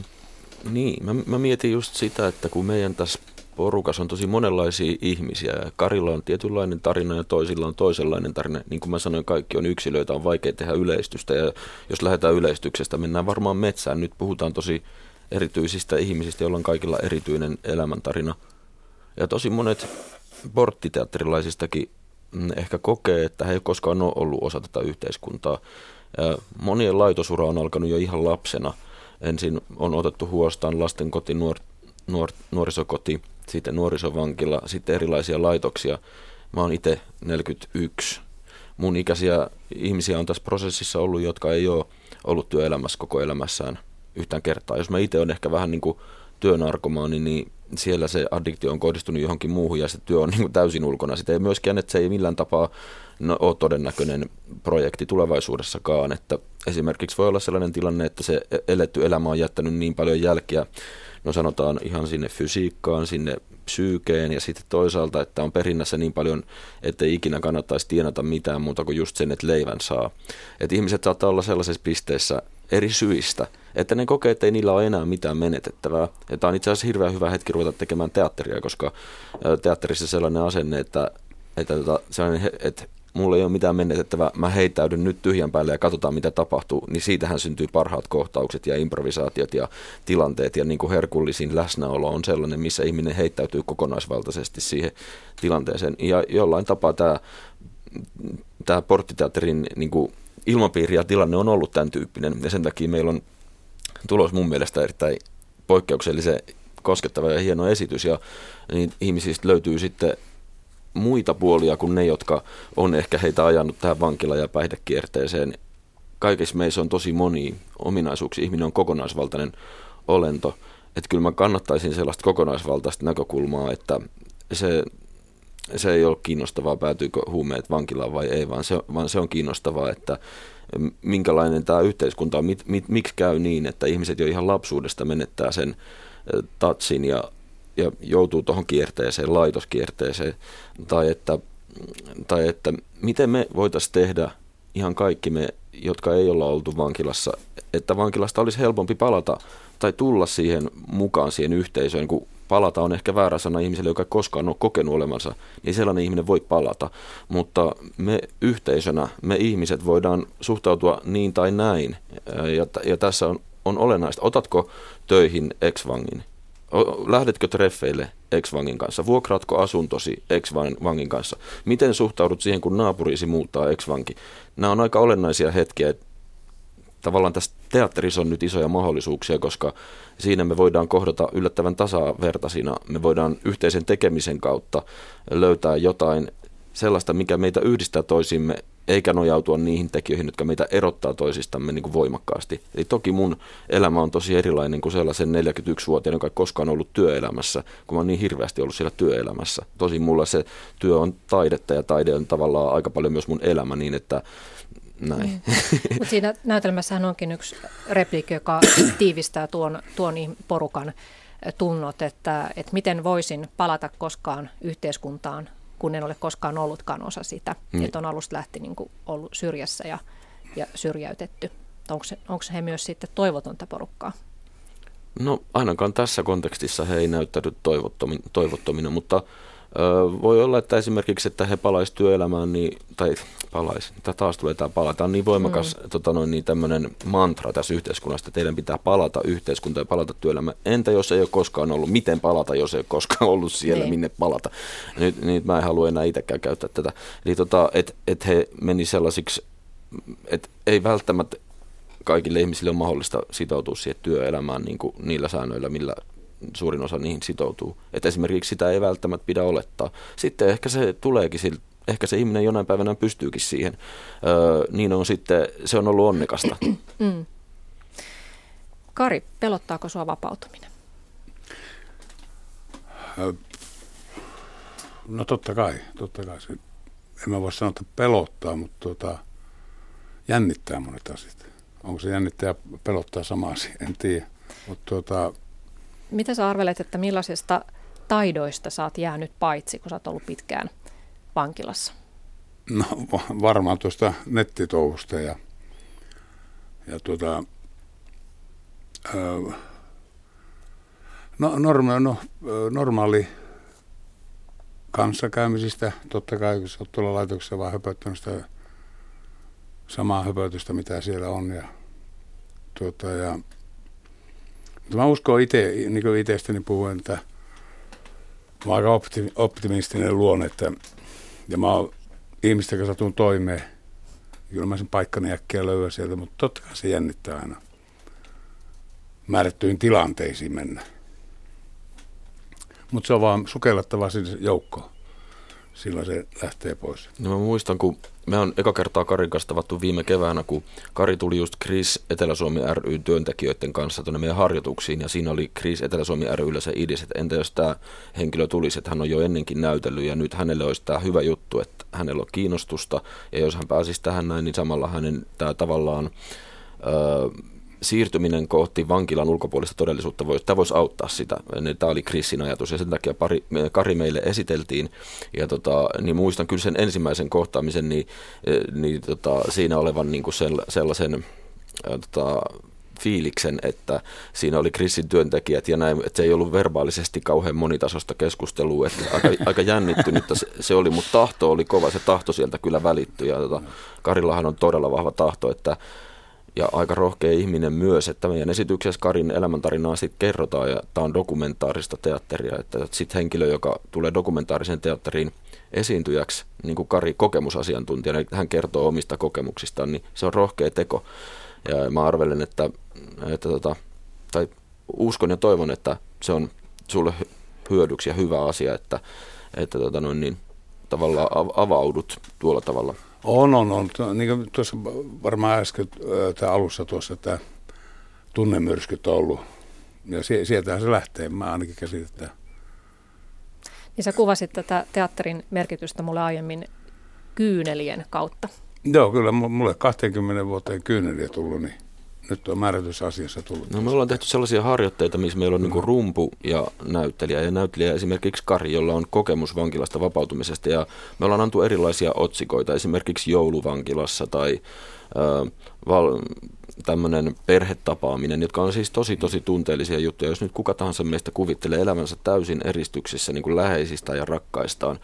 niin, mä, mä mietin just sitä, että kun meidän tässä porukas on tosi monenlaisia ihmisiä. Karilla on tietynlainen tarina ja toisilla on toisenlainen tarina. Niin kuin mä sanoin, kaikki on yksilöitä, on vaikea tehdä yleistystä. Ja jos lähdetään yleistyksestä, mennään varmaan metsään. Nyt puhutaan tosi erityisistä ihmisistä, joilla on kaikilla erityinen elämäntarina. Ja tosi monet porttiteatterilaisistakin mm, ehkä kokee, että he ei koskaan ole ollut osa tätä yhteiskuntaa. Ja monien laitosura on alkanut jo ihan lapsena. Ensin on otettu huostaan lastenkoti, nuor, nuor, nuorisokoti, sitten nuorisovankila, sitten erilaisia laitoksia. Mä oon itse 41. Mun ikäisiä ihmisiä on tässä prosessissa ollut, jotka ei ole ollut työelämässä koko elämässään yhtään kertaa. Jos mä itse on ehkä vähän niin kuin työnarkomaani, niin siellä se addiktio on kohdistunut johonkin muuhun ja se työ on niin kuin täysin ulkona. Sitä ei myöskään, että se ei millään tapaa no, ole todennäköinen projekti tulevaisuudessakaan. Että esimerkiksi voi olla sellainen tilanne, että se eletty elämä on jättänyt niin paljon jälkiä no sanotaan ihan sinne fysiikkaan, sinne psyykeen ja sitten toisaalta, että on perinnässä niin paljon, että ei ikinä kannattaisi tienata mitään muuta kuin just sen, että leivän saa. Että ihmiset saattaa olla sellaisessa pisteessä eri syistä, että ne kokee, että ei niillä ole enää mitään menetettävää. Ja tämä on itse asiassa hirveän hyvä hetki ruveta tekemään teatteria, koska teatterissa sellainen asenne, että, että, tota, sellainen, että mulla ei ole mitään menetettävää, mä heittäydyn nyt tyhjän päälle ja katsotaan mitä tapahtuu, niin siitähän syntyy parhaat kohtaukset ja improvisaatiot ja tilanteet. Ja niin kuin herkullisin läsnäolo on sellainen, missä ihminen heittäytyy kokonaisvaltaisesti siihen tilanteeseen. Ja jollain tapaa tämä, tämä porttiteatterin niin kuin ilmapiiri ja tilanne on ollut tämän tyyppinen. Ja sen takia meillä on tulos mun mielestä erittäin poikkeuksellisen koskettava ja hieno esitys. Ja niin ihmisistä löytyy sitten muita puolia kuin ne, jotka on ehkä heitä ajanut tähän vankila- ja päihdekierteeseen. Kaikissa meissä on tosi moni ominaisuuksia. Ihminen on kokonaisvaltainen olento. Että kyllä mä kannattaisin sellaista kokonaisvaltaista näkökulmaa, että se, se ei ole kiinnostavaa, päätyykö huumeet vankilaan vai ei, vaan se, vaan se on kiinnostavaa, että minkälainen tämä yhteiskunta on, mit, mit, miksi käy niin, että ihmiset jo ihan lapsuudesta menettää sen tatsin ja ja joutuu tuohon kierteeseen, laitoskierteeseen, tai että tai että miten me voitaisiin tehdä ihan kaikki me, jotka ei olla oltu vankilassa, että vankilasta olisi helpompi palata tai tulla siihen mukaan siihen yhteisöön, kun palata on ehkä väärä sana ihmiselle, joka ei koskaan ole kokenut olemansa, niin sellainen ihminen voi palata. Mutta me yhteisönä, me ihmiset voidaan suhtautua niin tai näin. Ja, ja tässä on, on olennaista. Otatko töihin ex-vangin? Lähdetkö treffeille ex-vangin kanssa? Vuokraatko asuntosi ex-vangin kanssa? Miten suhtaudut siihen, kun naapurisi muuttaa ex-vanki? Nämä on aika olennaisia hetkiä. Tavallaan tässä teatterissa on nyt isoja mahdollisuuksia, koska siinä me voidaan kohdata yllättävän tasavertaisina. Me voidaan yhteisen tekemisen kautta löytää jotain sellaista, mikä meitä yhdistää toisimme, eikä nojautua niihin tekijöihin, jotka meitä erottaa toisistamme niin kuin voimakkaasti. Eli toki mun elämä on tosi erilainen kuin sellaisen 41-vuotiaan, joka ei koskaan ollut työelämässä, kun mä oon niin hirveästi ollut siellä työelämässä. Tosi mulla se työ on taidetta ja taide on tavallaan aika paljon myös mun elämä niin, että näin. Mm. Mutta siinä näytelmässähän onkin yksi repliikki, joka tiivistää tuon, tuon porukan tunnot, että, että miten voisin palata koskaan yhteiskuntaan, kun en ole koskaan ollutkaan osa sitä. Mm. Että on alusta lähti niin kuin ollut syrjässä ja, ja syrjäytetty. Onko, se, onko he myös sitten toivotonta porukkaa? No ainakaan tässä kontekstissa he ei näyttänyt toivottomina, mutta voi olla, että esimerkiksi, että he palaisivat työelämään, niin, tai palais, tai taas tulee tämä palata, on niin voimakas mm. tota noin, niin tämmöinen mantra tässä yhteiskunnassa, että teidän pitää palata yhteiskuntaan ja palata työelämään. Entä jos ei ole koskaan ollut, miten palata, jos ei ole koskaan ollut siellä, niin. minne palata? Nyt, nyt mä en halua enää itsekään käyttää tätä. Eli tota, että et he meni sellaisiksi, että ei välttämättä kaikille ihmisille on mahdollista sitoutua siihen työelämään niin kuin niillä säännöillä, millä suurin osa niihin sitoutuu. Että esimerkiksi sitä ei välttämättä pidä olettaa. Sitten ehkä se tuleekin siltä, ehkä se ihminen jonain päivänä pystyykin siihen. Öö, niin on sitten, se on ollut onnekasta. Mm. Kari, pelottaako sua vapautuminen? No totta kai, totta kai. Se, en mä voi sanoa, että pelottaa, mutta tuota, jännittää monet asiat. Onko se jännittää ja pelottaa sama asia, en tiedä. Mutta tuota, mitä sä arvelet, että millaisista taidoista sä oot jäänyt paitsi, kun sä oot ollut pitkään vankilassa? No varmaan tuosta nettitouhusta ja, ja tuota, no, norma, no, normaali kanssakäymisistä, totta kai kun sä oot tuolla laitoksessa vaan höpöttänyt sitä samaa höpötystä, mitä siellä on. Ja, tuota, ja mutta mä uskon itse, niin kuin itsestäni puhuen, että mä oon aika optimistinen luonne, että, ja mä oon ihmisten kanssa tuun toimeen. Kyllä mä sen paikkani äkkiä löydän sieltä, mutta totta kai se jännittää aina määrättyihin tilanteisiin mennä. Mutta se on vaan sukellettava sinne joukkoon silloin se lähtee pois. No mä muistan, kun me on eka kertaa Karin kanssa tavattu viime keväänä, kun Kari tuli just Chris Etelä-Suomi ry työntekijöiden kanssa tuonne meidän harjoituksiin, ja siinä oli Chris Etelä-Suomi ryllä se idis, että entä jos tämä henkilö tulisi, että hän on jo ennenkin näytellyt, ja nyt hänelle olisi tämä hyvä juttu, että hänellä on kiinnostusta, ja jos hän pääsisi tähän näin, niin samalla hänen tämä tavallaan... Öö, siirtyminen kohti vankilan ulkopuolista todellisuutta, voi, tämä voisi auttaa sitä. Tämä oli Krissin ajatus ja sen takia pari, Kari meille esiteltiin. Ja tota, niin muistan kyllä sen ensimmäisen kohtaamisen, niin, eh, niin tota, siinä olevan niin kuin sellaisen eh, tota, fiiliksen, että siinä oli Krissin työntekijät ja näin, että se ei ollut verbaalisesti kauhean monitasosta keskustelua, että aika, aika jännittynyttä se, se oli, mutta tahto oli kova, se tahto sieltä kyllä välittyi ja tota, Karillahan on todella vahva tahto, että ja aika rohkea ihminen myös, että meidän esityksessä Karin elämäntarinaa sitten kerrotaan ja tämä on dokumentaarista teatteria, että sitten henkilö, joka tulee dokumentaarisen teatteriin esiintyjäksi, niin kuin Kari kokemusasiantuntijana, hän kertoo omista kokemuksistaan, niin se on rohkea teko. Ja mä arvelen, että, että tota, tai uskon ja toivon, että se on sulle hyödyksi ja hyvä asia, että, että tota noin, niin, tavallaan avaudut tuolla tavalla on, on, on. Niin kuin tuossa varmaan äsken tämä alussa tuossa tämä tunnemyrskyt on ollut. Ja sieltähän se lähtee, mä ainakin käsitetään. Niin sä kuvasit tätä teatterin merkitystä mulle aiemmin kyynelien kautta. Joo, kyllä mulle 20 vuoteen kyyneliä tullut, niin nyt on määrätysasiassa tullut. No me ollaan tehty sellaisia harjoitteita, missä meillä on mm. niin rumpu ja näyttelijä. Ja näyttelijä esimerkiksi Kari, jolla on kokemus vankilasta vapautumisesta. Ja me ollaan antu erilaisia otsikoita, esimerkiksi jouluvankilassa tai val, tämmöinen perhetapaaminen, jotka on siis tosi tosi tunteellisia juttuja. Jos nyt kuka tahansa meistä kuvittelee elämänsä täysin eristyksissä niin kuin läheisistä ja rakkaistaan,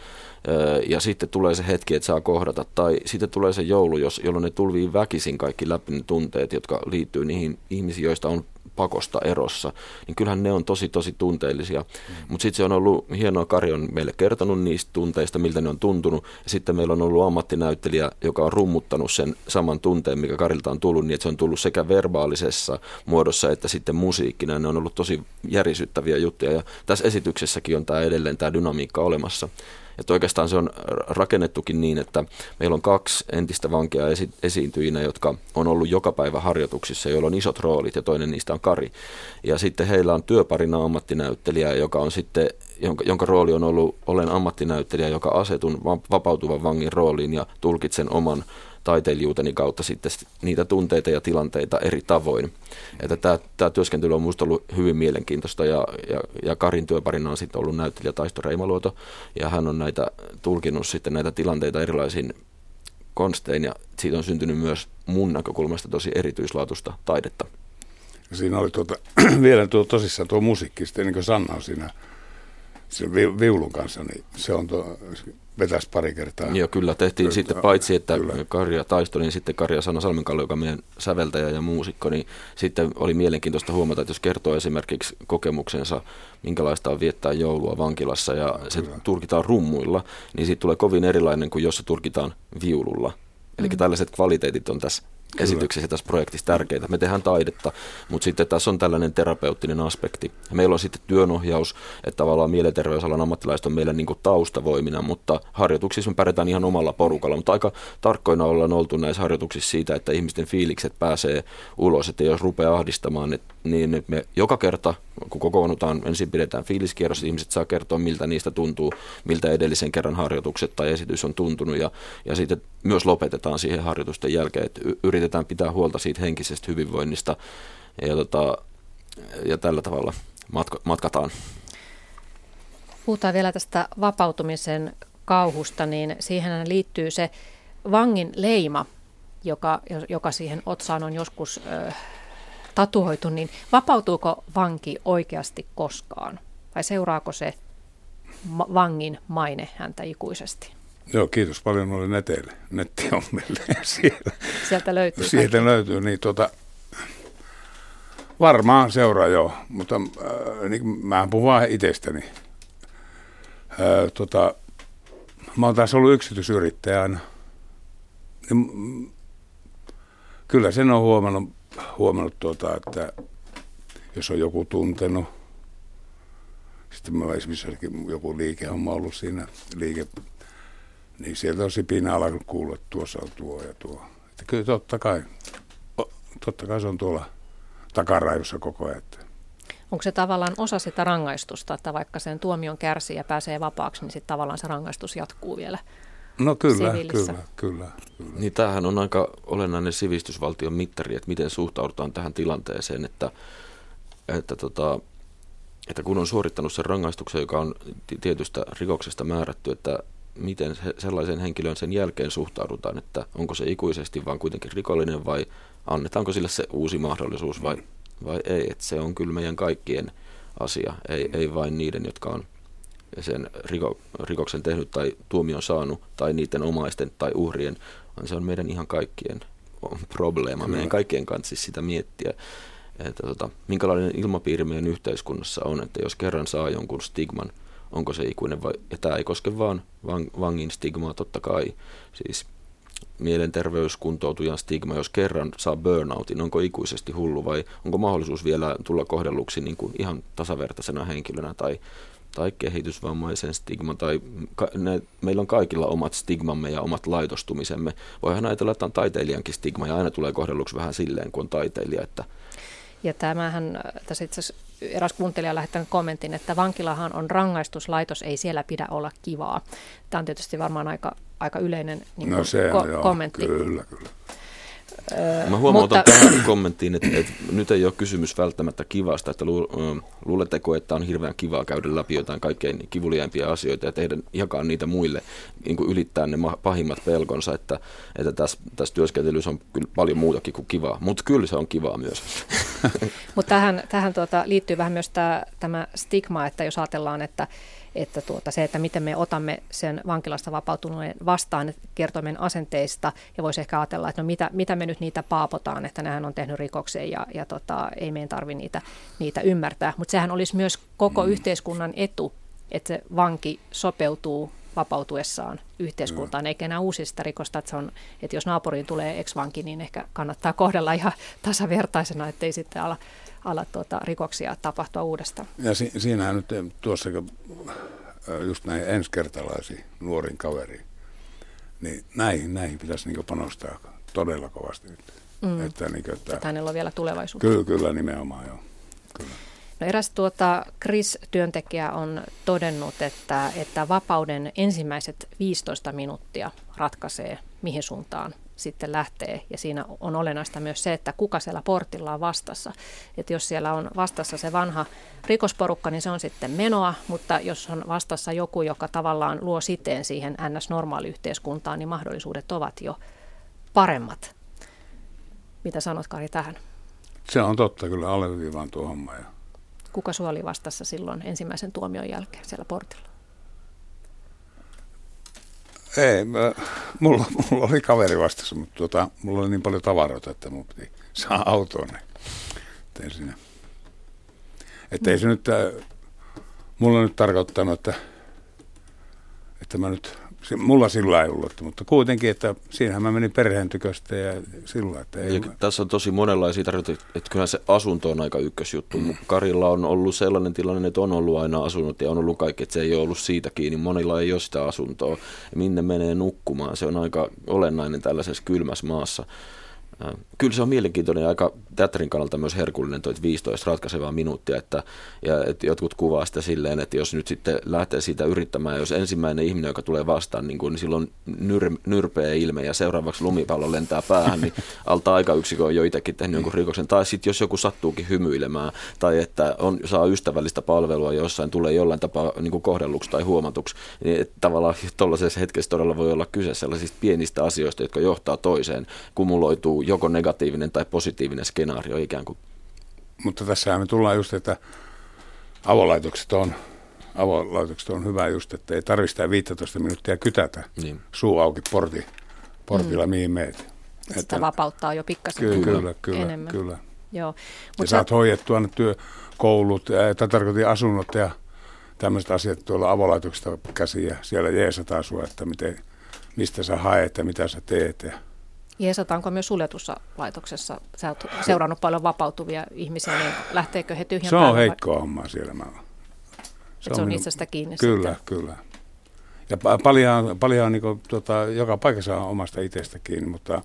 ja sitten tulee se hetki, että saa kohdata, tai sitten tulee se joulu, jos, jolloin ne tulvii väkisin kaikki läpi ne tunteet, jotka liittyy niihin ihmisiin, joista on pakosta erossa, niin kyllähän ne on tosi tosi tunteellisia. Mm. Mutta sitten se on ollut hienoa, Kari on meille kertonut niistä tunteista, miltä ne on tuntunut, ja sitten meillä on ollut ammattinäyttelijä, joka on rummuttanut sen saman tunteen, mikä Karilta on tullut, niin että se on tullut sekä verbaalisessa muodossa että sitten musiikkina. Ne on ollut tosi järisyttäviä juttuja, ja tässä esityksessäkin on tämä edelleen tämä dynamiikka olemassa. Että oikeastaan se on rakennettukin niin, että meillä on kaksi entistä vankia esi- esiintyjinä, jotka on ollut joka päivä harjoituksissa, joilla on isot roolit ja toinen niistä on Kari. Ja sitten heillä on työparina ammattinäyttelijä, joka on sitten, jonka, jonka rooli on ollut, olen ammattinäyttelijä, joka asetun vapautuvan vangin rooliin ja tulkitsen oman taiteilijuuteni kautta sitten niitä tunteita ja tilanteita eri tavoin. Että tämä, tämä työskentely on minusta ollut hyvin mielenkiintoista ja, ja, ja Karin työparina on sitten ollut näyttelijä Taisto Reimaluoto ja hän on näitä tulkinut sitten näitä tilanteita erilaisiin konstein ja siitä on syntynyt myös mun näkökulmasta tosi erityislaatuista taidetta. Siinä oli tuota, vielä tuo tosissaan tuo musiikki, sitten niin kuin Sanna on siinä sen viulun kanssa, niin se on tuo, vetäisi pari kertaa. Joo, kyllä tehtiin kyllä, sitten paitsi, että kyllä. Karja taistoi, niin sitten Karja Sanna Salmenkallo, joka on meidän säveltäjä ja muusikko, niin sitten oli mielenkiintoista huomata, että jos kertoo esimerkiksi kokemuksensa, minkälaista on viettää joulua vankilassa ja se kyllä. turkitaan rummuilla, niin siitä tulee kovin erilainen kuin jos se turkitaan viululla. Eli mm. tällaiset kvaliteetit on tässä esityksessä tässä projektissa tärkeitä. Me tehdään taidetta, mutta sitten tässä on tällainen terapeuttinen aspekti. Meillä on sitten työnohjaus, että tavallaan mielenterveysalan ammattilaiset on meillä niin kuin taustavoimina, mutta harjoituksissa me pärjätään ihan omalla porukalla. Mutta aika tarkkoina ollaan oltu näissä harjoituksissa siitä, että ihmisten fiilikset pääsee ulos, että jos rupeaa ahdistamaan, että niin me joka kerta, kun kokoonnutaan, ensin pidetään fiiliskierros, ihmiset saa kertoa, miltä niistä tuntuu, miltä edellisen kerran harjoitukset tai esitys on tuntunut, ja, ja sitten myös lopetetaan siihen harjoitusten jälkeen, että yritetään pitää huolta siitä henkisestä hyvinvoinnista, ja, tota, ja tällä tavalla matka, matkataan. Puhutaan vielä tästä vapautumisen kauhusta, niin siihen liittyy se vangin leima, joka, joka siihen otsaan on joskus tatuoitu, niin vapautuuko vanki oikeasti koskaan? Vai seuraako se ma- vangin maine häntä ikuisesti? Joo, kiitos paljon noille neteille, nettihommille. Siellä, Sieltä löytyy. Sieltä kaikki. löytyy, niin tota, varmaan seuraa joo, mutta äh, niin, mä puhun vaan itsestäni. Äh, tota, mä oon taas ollut yksityisyrittäjä aina. Niin, kyllä sen on huomannut huomannut, tuota, että jos on joku tuntenut, sitten mä esimerkiksi joku liikehomma ollut siinä liike, niin sieltä on sipinä alkanut kuulla, että tuossa on tuo ja tuo. Että kyllä totta kai, totta kai se on tuolla takarajossa koko ajan. Onko se tavallaan osa sitä rangaistusta, että vaikka sen tuomion kärsii ja pääsee vapaaksi, niin sitten tavallaan se rangaistus jatkuu vielä No kyllä, kyllä, kyllä, kyllä. Niin tämähän on aika olennainen sivistysvaltion mittari, että miten suhtaudutaan tähän tilanteeseen, että, että, tota, että kun on suorittanut sen rangaistuksen, joka on tietystä rikoksesta määrätty, että miten sellaisen henkilön sen jälkeen suhtaudutaan, että onko se ikuisesti vaan kuitenkin rikollinen vai annetaanko sille se uusi mahdollisuus vai, vai ei, että se on kyllä meidän kaikkien asia, ei, ei vain niiden, jotka on sen riko, rikoksen tehnyt tai tuomion saanut tai niiden omaisten tai uhrien, vaan se on meidän ihan kaikkien probleema. Kyllä. Meidän kaikkien kanssa siis sitä miettiä, että tota, minkälainen ilmapiiri meidän yhteiskunnassa on, että jos kerran saa jonkun stigman, onko se ikuinen vai, ja tämä ei koske vaan vang, vangin stigmaa totta kai, siis mielenterveyskuntoutujan stigma, jos kerran saa burnoutin, onko ikuisesti hullu vai onko mahdollisuus vielä tulla kohdelluksi niin kuin ihan tasavertaisena henkilönä tai tai kehitysvammaisen stigma, tai ka, ne, meillä on kaikilla omat stigmamme ja omat laitostumisemme. Voihan ajatella, että on taiteilijankin stigma, ja aina tulee kohdelluksi vähän silleen, kun on taiteilija. Että... Ja tämähän, tässä itse asiassa eräs kuuntelija lähettänyt kommentin, että vankilahan on rangaistuslaitos, ei siellä pidä olla kivaa. Tämä on tietysti varmaan aika, aika yleinen niin no se ko- joo, kommentti. Kyllä, kyllä. Mä huomautan mutta... tähän kommenttiin, että, että nyt ei ole kysymys välttämättä kivasta, että lu, luuletteko, että on hirveän kivaa käydä läpi jotain kaikkein kivuliaimpia asioita ja tehdä, jakaa niitä muille, niin kuin ylittää ne pahimmat pelkonsa, että, että tässä, tässä työskentelyssä on kyllä paljon muutakin kuin kivaa, mutta kyllä se on kivaa myös. mutta tähän, tähän tuota, liittyy vähän myös tämä, tämä stigma, että jos ajatellaan, että että tuota, se, että miten me otamme sen vankilasta vapautuneen vastaan, kertoo meidän asenteista ja voisi ehkä ajatella, että no mitä, mitä me nyt niitä paapotaan, että nehän on tehnyt rikoksen ja, ja tota, ei meidän tarvi niitä, niitä ymmärtää. Mutta sehän olisi myös koko mm. yhteiskunnan etu, että se vanki sopeutuu vapautuessaan yhteiskuntaan, eikä enää uusi sitä rikosta, että, se on, että jos naapuriin tulee ex-vanki, niin ehkä kannattaa kohdella ihan tasavertaisena, ettei sitten ala ala tuota, rikoksia tapahtua uudestaan. Ja si- siinähän nyt tuossa just näihin ensikertalaisiin nuoriin kaveriin, niin näihin, näihin pitäisi niin panostaa todella kovasti nyt. Mm. Että, niin kuin, että, että hänellä on vielä tulevaisuutta. Kyllä, kyllä nimenomaan joo. Kyllä. No eräs tuota, Chris-työntekijä on todennut, että, että vapauden ensimmäiset 15 minuuttia ratkaisee, mihin suuntaan sitten lähtee. Ja siinä on olennaista myös se, että kuka siellä portilla on vastassa. Että jos siellä on vastassa se vanha rikosporukka, niin se on sitten menoa, mutta jos on vastassa joku, joka tavallaan luo siteen siihen NS-normaaliyhteiskuntaan, niin mahdollisuudet ovat jo paremmat. Mitä sanot Kari tähän? Se on totta, kyllä alleviivaan tuo homma. Ja... Kuka suoli oli vastassa silloin ensimmäisen tuomion jälkeen siellä portilla? Ei, mä, mulla, mulla oli kaveri vastassa, mutta tuota, mulla oli niin paljon tavaroita, että mun piti saa autoon. Niin tein sinne. Että ei se nyt, äh, mulla nyt tarkoittanut, että, että mä nyt mulla sillä ei ollut, mutta kuitenkin, että siinähän mä menin perheen tyköstä ja sillä, että ei... Ja mä... Tässä on tosi monenlaisia tarjoita, että kyllä se asunto on aika ykkösjuttu. Mm. Karilla on ollut sellainen tilanne, että on ollut aina asunut ja on ollut kaikki, että se ei ole ollut siitä kiinni. Monilla ei ole sitä asuntoa. Minne menee nukkumaan, se on aika olennainen tällaisessa kylmässä maassa. Kyllä se on mielenkiintoinen ja aika teatterin kannalta myös herkullinen toi 15 ratkaisevaa minuuttia, että, ja, että jotkut kuvaa sitä silleen, että jos nyt sitten lähtee siitä yrittämään, jos ensimmäinen ihminen, joka tulee vastaan, niin, kuin, niin silloin nyr, nyrpeä ilme ja seuraavaksi lumipallo lentää päähän, niin alta yksikö on jo itsekin tehnyt jonkun rikoksen. Tai sitten jos joku sattuukin hymyilemään tai että on, saa ystävällistä palvelua jossain, tulee jollain tapaa niin kuin kohdelluksi tai huomatuksi, niin että tavallaan tuollaisessa hetkessä todella voi olla kyse sellaisista pienistä asioista, jotka johtaa toiseen, kumuloituu joko negatiivinen tai positiivinen skenaario ikään kuin. Mutta tässä me tullaan just, että avolaitokset on, avolaitokset on hyvä just, että ei tarvitse 15 minuuttia kytätä niin. suu auki porti, portilla, mm. mihin meet. Sitä että, vapauttaa jo pikkasen kyllä, kyllä, kyllä, enemmän. Kyllä. Joo. Mut ja sä... saat hoidettua ne työkoulut, tai tarkoitin asunnot ja tämmöiset asiat tuolla avolaitoksesta käsiä. ja siellä jeesataan sua, että miten, mistä sä haet ja mitä sä teet. Ja Jeesataanko myös suljetussa laitoksessa? Sä oot seurannut paljon vapautuvia ihmisiä, niin lähteekö he tyhjän Se on heikkoa hommaa siellä. Mä... Se, on, on minun... itsestä kiinni Kyllä, sitten. kyllä. Ja paljon, paljon niin kuin, tota, joka paikassa on omasta itsestä kiinni, mutta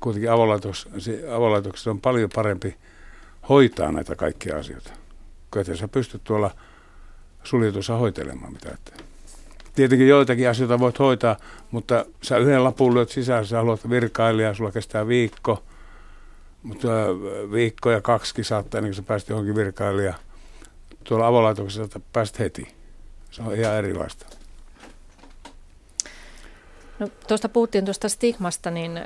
kuitenkin avolaitos, avolaitoksessa on paljon parempi hoitaa näitä kaikkia asioita. Et sä pystyt tuolla suljetussa hoitelemaan mitä että Tietenkin joitakin asioita voit hoitaa, mutta sä yhden lapun lyöt sisään, sä haluat virkailijaa, sulla kestää viikko, mutta viikko ja kaksi saattaa ennen kuin sä pääset johonkin virkailijaan. Tuolla avolaitoksessa pääst heti. Se on ihan erilaista. No, tuosta puhuttiin tuosta stigmasta, niin ö,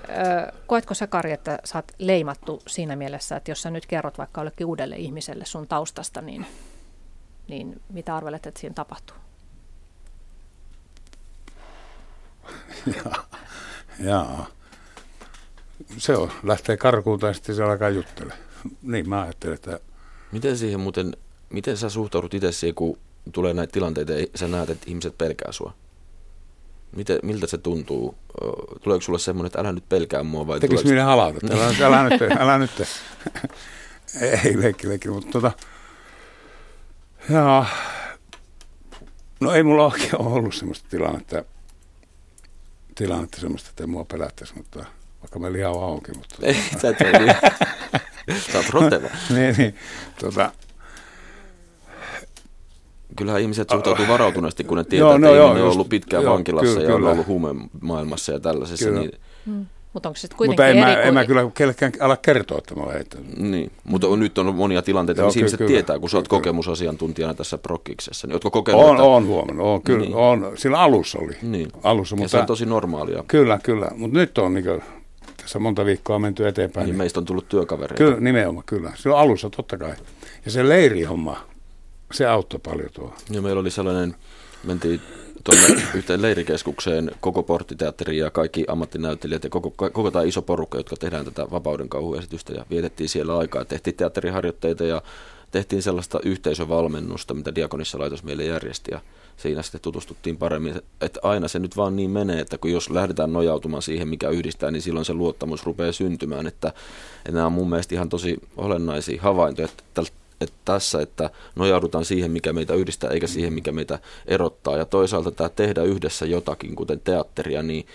koetko sä Kari, että sä oot leimattu siinä mielessä, että jos sä nyt kerrot vaikka jollekin uudelle ihmiselle sun taustasta, niin, niin mitä arvelet, että siinä tapahtuu? Jaa. Jaa. Se on, lähtee karkuun tai sitten se alkaa juttele. Niin mä ajattelen, että... Miten siihen muuten, miten sä suhtaudut itse siihen, kun tulee näitä tilanteita ja sä näet, että ihmiset pelkää sua? Miten, miltä se tuntuu? Tuleeko sulle semmoinen, että älä nyt pelkää mua? Vai Tekis minä halata, älä, älä nyt, älä nyt. Ei leikki, leikki, mutta tota, jaa, no ei mulla oikein ole ollut semmoista tilannetta, tilannetta semmoista, että ei mua pelättäisi, mutta vaikka me lihaa auki. Mutta... Ei, sä et ole niin. Sä oot roteva. niin, niin. Tota... Kyllähän ihmiset suhtautuu varautuneesti, kun ne tietää, joo, no, että joo, ihminen on ollut pitkään joo, vankilassa kyllä, ja on ollut huumemaailmassa ja tällaisessa. Kyllä. Niin... Mm. Mutta onko se sitten Mutta kuitenkin en, eri mä, en mä kyllä kellekään ala kertoa, että mä olen heittänyt. Niin, mutta on, nyt on monia tilanteita, Joo, missä ihmiset kyllä, tietää, kun sä oot kyllä. kokemusasiantuntijana tässä prokkiksessa. Niin ootko kokenut, On, että... on huomannut, on, kyllä, Niin. on. Sillä alussa oli. Niin. Alussa, Ja se mutta on tosi normaalia. kyllä, kyllä. Mutta nyt on niin kuin, tässä monta viikkoa menty eteenpäin. Niin Niin meistä on tullut työkavereita. Kyllä, nimenomaan, kyllä. Silloin alussa totta kai. Ja se leirihomma, se auttoi paljon tuo. Ja meillä oli sellainen, mentiin tuonne yhteen leirikeskukseen, koko porttiteatteri ja kaikki ammattinäyttelijät ja koko, koko tämä iso porukka, jotka tehdään tätä vapauden kauhuesitystä ja vietettiin siellä aikaa. Tehtiin teatteriharjoitteita ja tehtiin sellaista yhteisövalmennusta, mitä Diakonissa laitos meille järjesti ja siinä sitten tutustuttiin paremmin, että aina se nyt vaan niin menee, että kun jos lähdetään nojautumaan siihen, mikä yhdistää, niin silloin se luottamus rupeaa syntymään, että, että nämä on mun mielestä ihan tosi olennaisia havaintoja, että että tässä, että nojaudutaan siihen, mikä meitä yhdistää, eikä siihen, mikä meitä erottaa. Ja toisaalta tämä tehdä yhdessä jotakin, kuten teatteria, niin,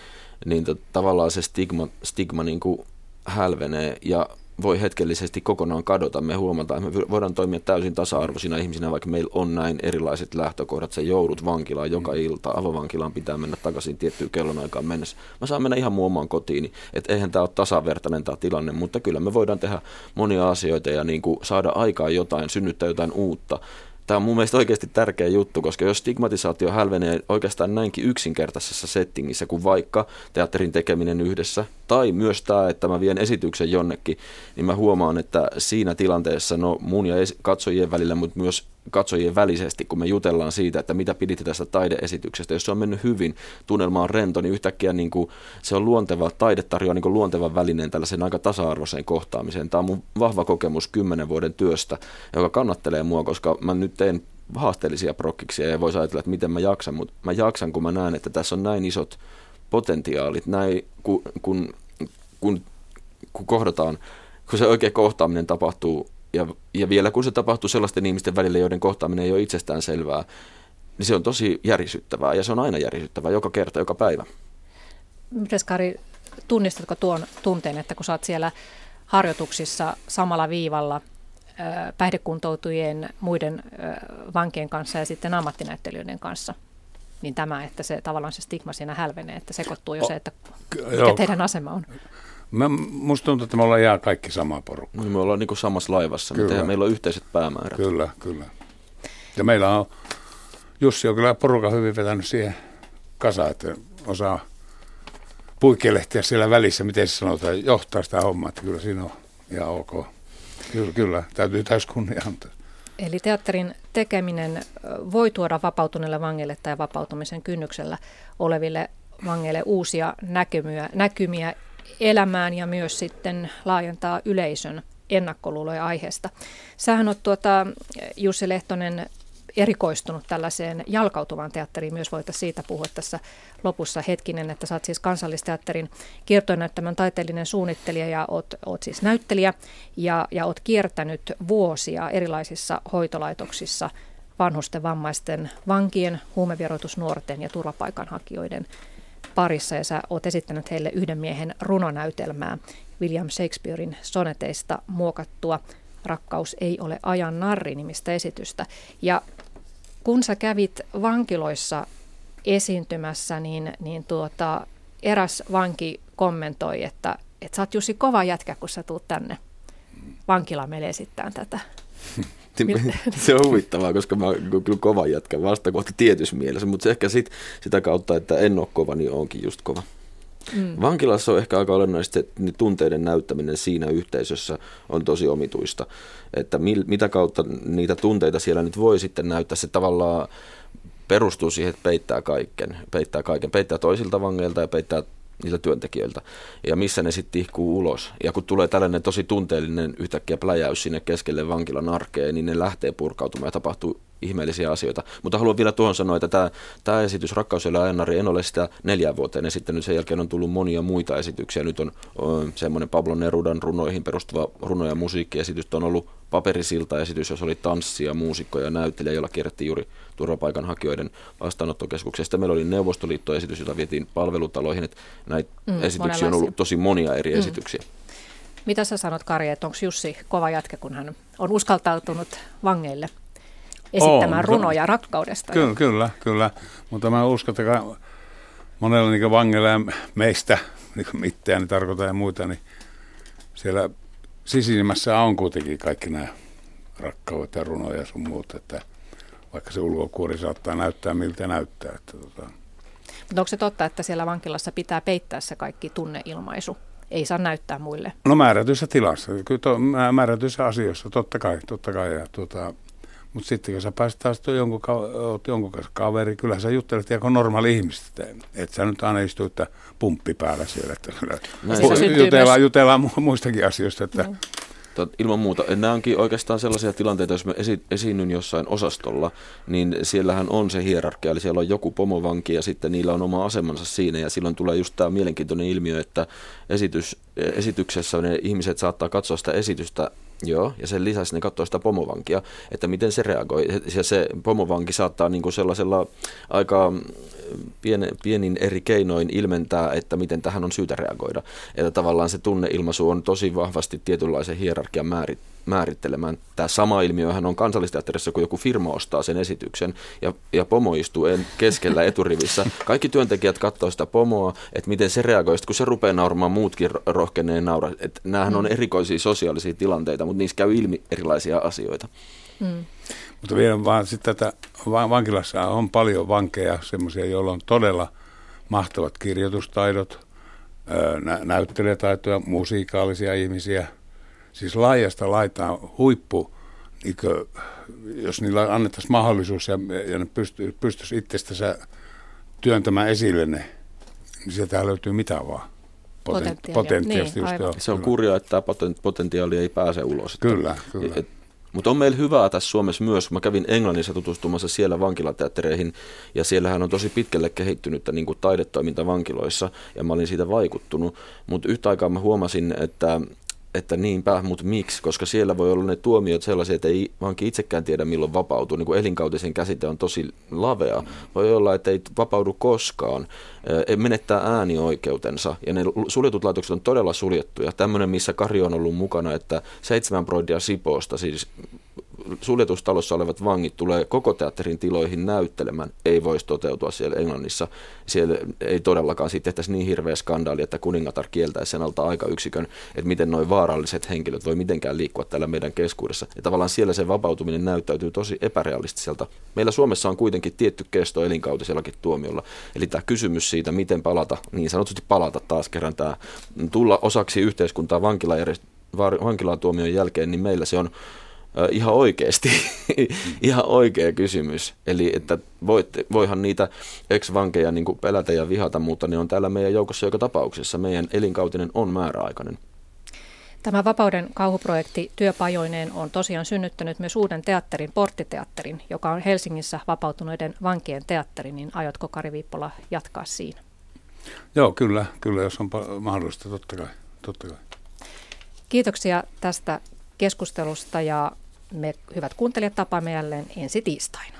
niin tavallaan se stigma, stigma niin kuin hälvenee ja voi hetkellisesti kokonaan kadota. Me huomataan, että me voidaan toimia täysin tasa-arvoisina ihmisinä, vaikka meillä on näin erilaiset lähtökohdat. Sä joudut vankilaan joka ilta, avovankilaan pitää mennä takaisin tiettyyn kellonaikaan mennessä. Mä saan mennä ihan mun omaan kotiin, että eihän tämä ole tasavertainen tämä tilanne, mutta kyllä me voidaan tehdä monia asioita ja niin kuin saada aikaan jotain, synnyttää jotain uutta. Tämä on mun mielestä oikeasti tärkeä juttu, koska jos stigmatisaatio hälvenee oikeastaan näinkin yksinkertaisessa settingissä kuin vaikka teatterin tekeminen yhdessä, tai myös tämä, että mä vien esityksen jonnekin, niin mä huomaan, että siinä tilanteessa no mun ja katsojien välillä, mutta myös katsojien välisesti, kun me jutellaan siitä, että mitä piditte tästä taideesityksestä. Jos se on mennyt hyvin, tunnelma on rento, niin yhtäkkiä niin kuin, se on luonteva, taide tarjoaa niin kuin luontevan välineen tällaisen aika tasa-arvoiseen kohtaamiseen. Tämä on mun vahva kokemus kymmenen vuoden työstä, joka kannattelee mua, koska mä nyt teen haasteellisia prokkiksia ja voisi ajatella, että miten mä jaksan, mutta mä jaksan, kun mä näen, että tässä on näin isot potentiaalit, näin, kun, kun, kun, kun kohdataan, kun se oikea kohtaaminen tapahtuu ja, ja vielä kun se tapahtuu sellaisten ihmisten välillä, joiden kohtaaminen ei ole itsestään selvää, niin se on tosi järisyttävää ja se on aina järisyttävää joka kerta, joka päivä. Mites Kari, tunnistatko tuon tunteen, että kun sä oot siellä harjoituksissa samalla viivalla päihdekuntoutujien muiden vankien kanssa ja sitten ammattinäyttelijöiden kanssa, niin tämä, että se tavallaan se stigma siinä hälvenee, että sekoittuu jo se, että mikä teidän asema on. Mä, musta tuntuu, että me ollaan ihan kaikki sama porukka. Me ollaan niin samassa laivassa, me Kyllä. tehdään, meillä on yhteiset päämäärät. Kyllä, kyllä. Ja meillä on, Jussi on kyllä porukan hyvin vetänyt siihen kasaan, että osaa puikkelehtiä siellä välissä, miten se sanotaan, johtaa sitä hommaa, että kyllä siinä on ihan ok. Kyllä, kyllä, täytyy täys kunnia antaa. Eli teatterin tekeminen voi tuoda vapautuneille vangeille tai vapautumisen kynnyksellä oleville vangeille uusia näkymiä, näkymiä elämään ja myös sitten laajentaa yleisön ennakkoluuloja aiheesta. Sähän on tuota, Jussi Lehtonen erikoistunut tällaiseen jalkautuvaan teatteriin. Myös voitaisiin siitä puhua tässä lopussa hetkinen, että oot siis kansallisteatterin kiertonäyttämön taiteellinen suunnittelija ja oot, oot siis näyttelijä ja, ja oot kiertänyt vuosia erilaisissa hoitolaitoksissa vanhusten, vammaisten, vankien, huumevieroitusnuorten ja turvapaikanhakijoiden parissa ja sä oot esittänyt heille yhden miehen runonäytelmää William Shakespearein soneteista muokattua Rakkaus ei ole ajan narri nimistä esitystä. Ja kun sä kävit vankiloissa esiintymässä, niin, niin tuota, eräs vanki kommentoi, että, että sä oot Jussi kova jätkä, kun sä tuut tänne vankilaan meille esittämään tätä. se on huvittavaa, koska mä oon kyllä kova jätkä vastakohta tietyssä mielessä, mutta se ehkä sit, sitä kautta, että en ole kova, niin onkin just kova. Mm. Vankilassa on ehkä aika olennaista, että tunteiden näyttäminen siinä yhteisössä on tosi omituista. Että mil, mitä kautta niitä tunteita siellä nyt voi sitten näyttää, se tavallaan perustuu siihen, että peittää kaiken, peittää kaiken, peittää toisilta vangeilta ja peittää niiltä työntekijöiltä. Ja missä ne sitten tihkuu ulos. Ja kun tulee tällainen tosi tunteellinen yhtäkkiä pläjäys sinne keskelle vankilan arkeen, niin ne lähtee purkautumaan ja tapahtuu ihmeellisiä asioita. Mutta haluan vielä tuohon sanoa, että tämä, tämä esitys Rakkaus ole ajanari, en ole sitä neljän vuoteen esittänyt. Sen jälkeen on tullut monia muita esityksiä. Nyt on, on semmoinen Pablo Nerudan runoihin perustuva runo- ja musiikkiesitys. On ollut paperisilta-esitys, jossa oli tanssia, muusikko ja näyttelijä, jolla kierrettiin juuri turvapaikanhakijoiden vastaanottokeskuksia. Sitten meillä oli Neuvostoliitto-esitys, jota vietiin palvelutaloihin. Että näitä Mm, esityksiä on ollut tosi monia eri mm. esityksiä. Mitä sä sanot, Kari, että onko Jussi kova jätkä, kun hän on uskaltautunut vangeille esittämään On. runoja rakkaudesta? Kyllä, kyllä, kyllä. Mutta mä uskon, että ka- monella niin vangeilla ja meistä niin mitään tarkoita ja muita, niin siellä sisimmässä on kuitenkin kaikki nämä rakkaudet ja runoja ja sun muut, että vaikka se ulkokuori saattaa näyttää miltä näyttää. Että tota. Mutta onko se totta, että siellä vankilassa pitää peittää se kaikki tunneilmaisu? Ei saa näyttää muille. No määrätyissä tilassa, kyllä to, määrätyissä asioissa, totta kai, totta kai. Ja, tuota, mutta sitten kun sä pääset taas jonkun, jonkun kanssa kaveri, kyllä sä juttelet ihan normaali ihmistä. Et sä nyt aina istu, että pumppi päällä siellä. Että jutellaan, jutellaan muistakin asioista. Että, mm. Ilman muuta. Nämä onkin oikeastaan sellaisia tilanteita, jos mä esi- esiinnyn jossain osastolla, niin siellähän on se hierarkia, eli siellä on joku pomovanki ja sitten niillä on oma asemansa siinä ja silloin tulee just tämä mielenkiintoinen ilmiö, että esitys, esityksessä ne ihmiset saattaa katsoa sitä esitystä Joo, ja sen lisäksi ne katsoo sitä pomovankia, että miten se reagoi. Ja se pomovanki saattaa niin kuin sellaisella aika pien, pienin eri keinoin ilmentää, että miten tähän on syytä reagoida. Että tavallaan se tunneilmaisu on tosi vahvasti tietynlaisen hierarkian määrit, määrittelemään. Tämä sama ilmiöhän on kansallisteatterissa, kun joku firma ostaa sen esityksen ja, ja pomo istuu en, keskellä eturivissä. Kaikki työntekijät katsoo sitä pomoa, että miten se reagoi. Sitten kun se rupeaa nauramaan, muutkin rohkenee naura. Että nämähän on mm. erikoisia sosiaalisia tilanteita, mutta niissä käy ilmi erilaisia asioita. Mm. Mutta vielä vaan sitten tätä, vankilassa on paljon vankeja, semmoisia, joilla on todella mahtavat kirjoitustaidot, nä- näyttelijätaitoja, musiikaalisia ihmisiä. Siis laajasta laitaan huippu, niin kuin, jos niillä annettaisiin mahdollisuus ja, ja ne pysty, pystyisi itsestänsä työntämään esille ne, niin sieltä löytyy mitä vaan. Potentiaalia. Potentiaalisesti niin, just, Se on kurjaa, että tämä potentiaali ei pääse ulos. Kyllä, kyllä. Et, mutta on meillä hyvää tässä Suomessa myös, mä kävin Englannissa tutustumassa siellä vankilateattereihin, ja siellähän on tosi pitkälle kehittynyttä niin kuin taidetoiminta vankiloissa, ja mä olin siitä vaikuttunut. Mutta yhtä aikaa mä huomasin, että että niinpä, mutta miksi? Koska siellä voi olla ne tuomiot sellaisia, että ei vanki itsekään tiedä milloin vapautuu. Niin kuin elinkautisen käsite on tosi lavea. Voi olla, että ei vapaudu koskaan. Menettää äänioikeutensa. Ja ne suljetut laitokset on todella suljettuja. Tämmöinen, missä Kari on ollut mukana, että seitsemän proidia Sipoosta, siis suljetustalossa olevat vangit tulee koko teatterin tiloihin näyttelemään, ei voisi toteutua siellä Englannissa. Siellä ei todellakaan siitä tehtäisi niin hirveä skandaali, että kuningatar kieltäisi sen alta aikayksikön, että miten noin vaaralliset henkilöt voi mitenkään liikkua täällä meidän keskuudessa. Ja tavallaan siellä se vapautuminen näyttäytyy tosi epärealistiselta. Meillä Suomessa on kuitenkin tietty kesto elinkautisellakin tuomiolla. Eli tämä kysymys siitä, miten palata, niin sanotusti palata taas kerran tämä, tulla osaksi yhteiskuntaa vankilatuomion jälkeen, niin meillä se on ihan oikeasti, ihan oikea kysymys. Eli että voit, voihan niitä ex-vankeja niin pelätä ja vihata, mutta ne on täällä meidän joukossa joka tapauksessa. Meidän elinkautinen on määräaikainen. Tämä Vapauden kauhuprojekti työpajoineen on tosiaan synnyttänyt myös uuden teatterin, Porttiteatterin, joka on Helsingissä vapautuneiden vankien teatteri, niin aiotko Kari Viippola jatkaa siinä? Joo, kyllä, kyllä jos on mahdollista, totta kai. Totta kai. Kiitoksia tästä keskustelusta ja me hyvät kuuntelijat tapaamme jälleen ensi tiistaina.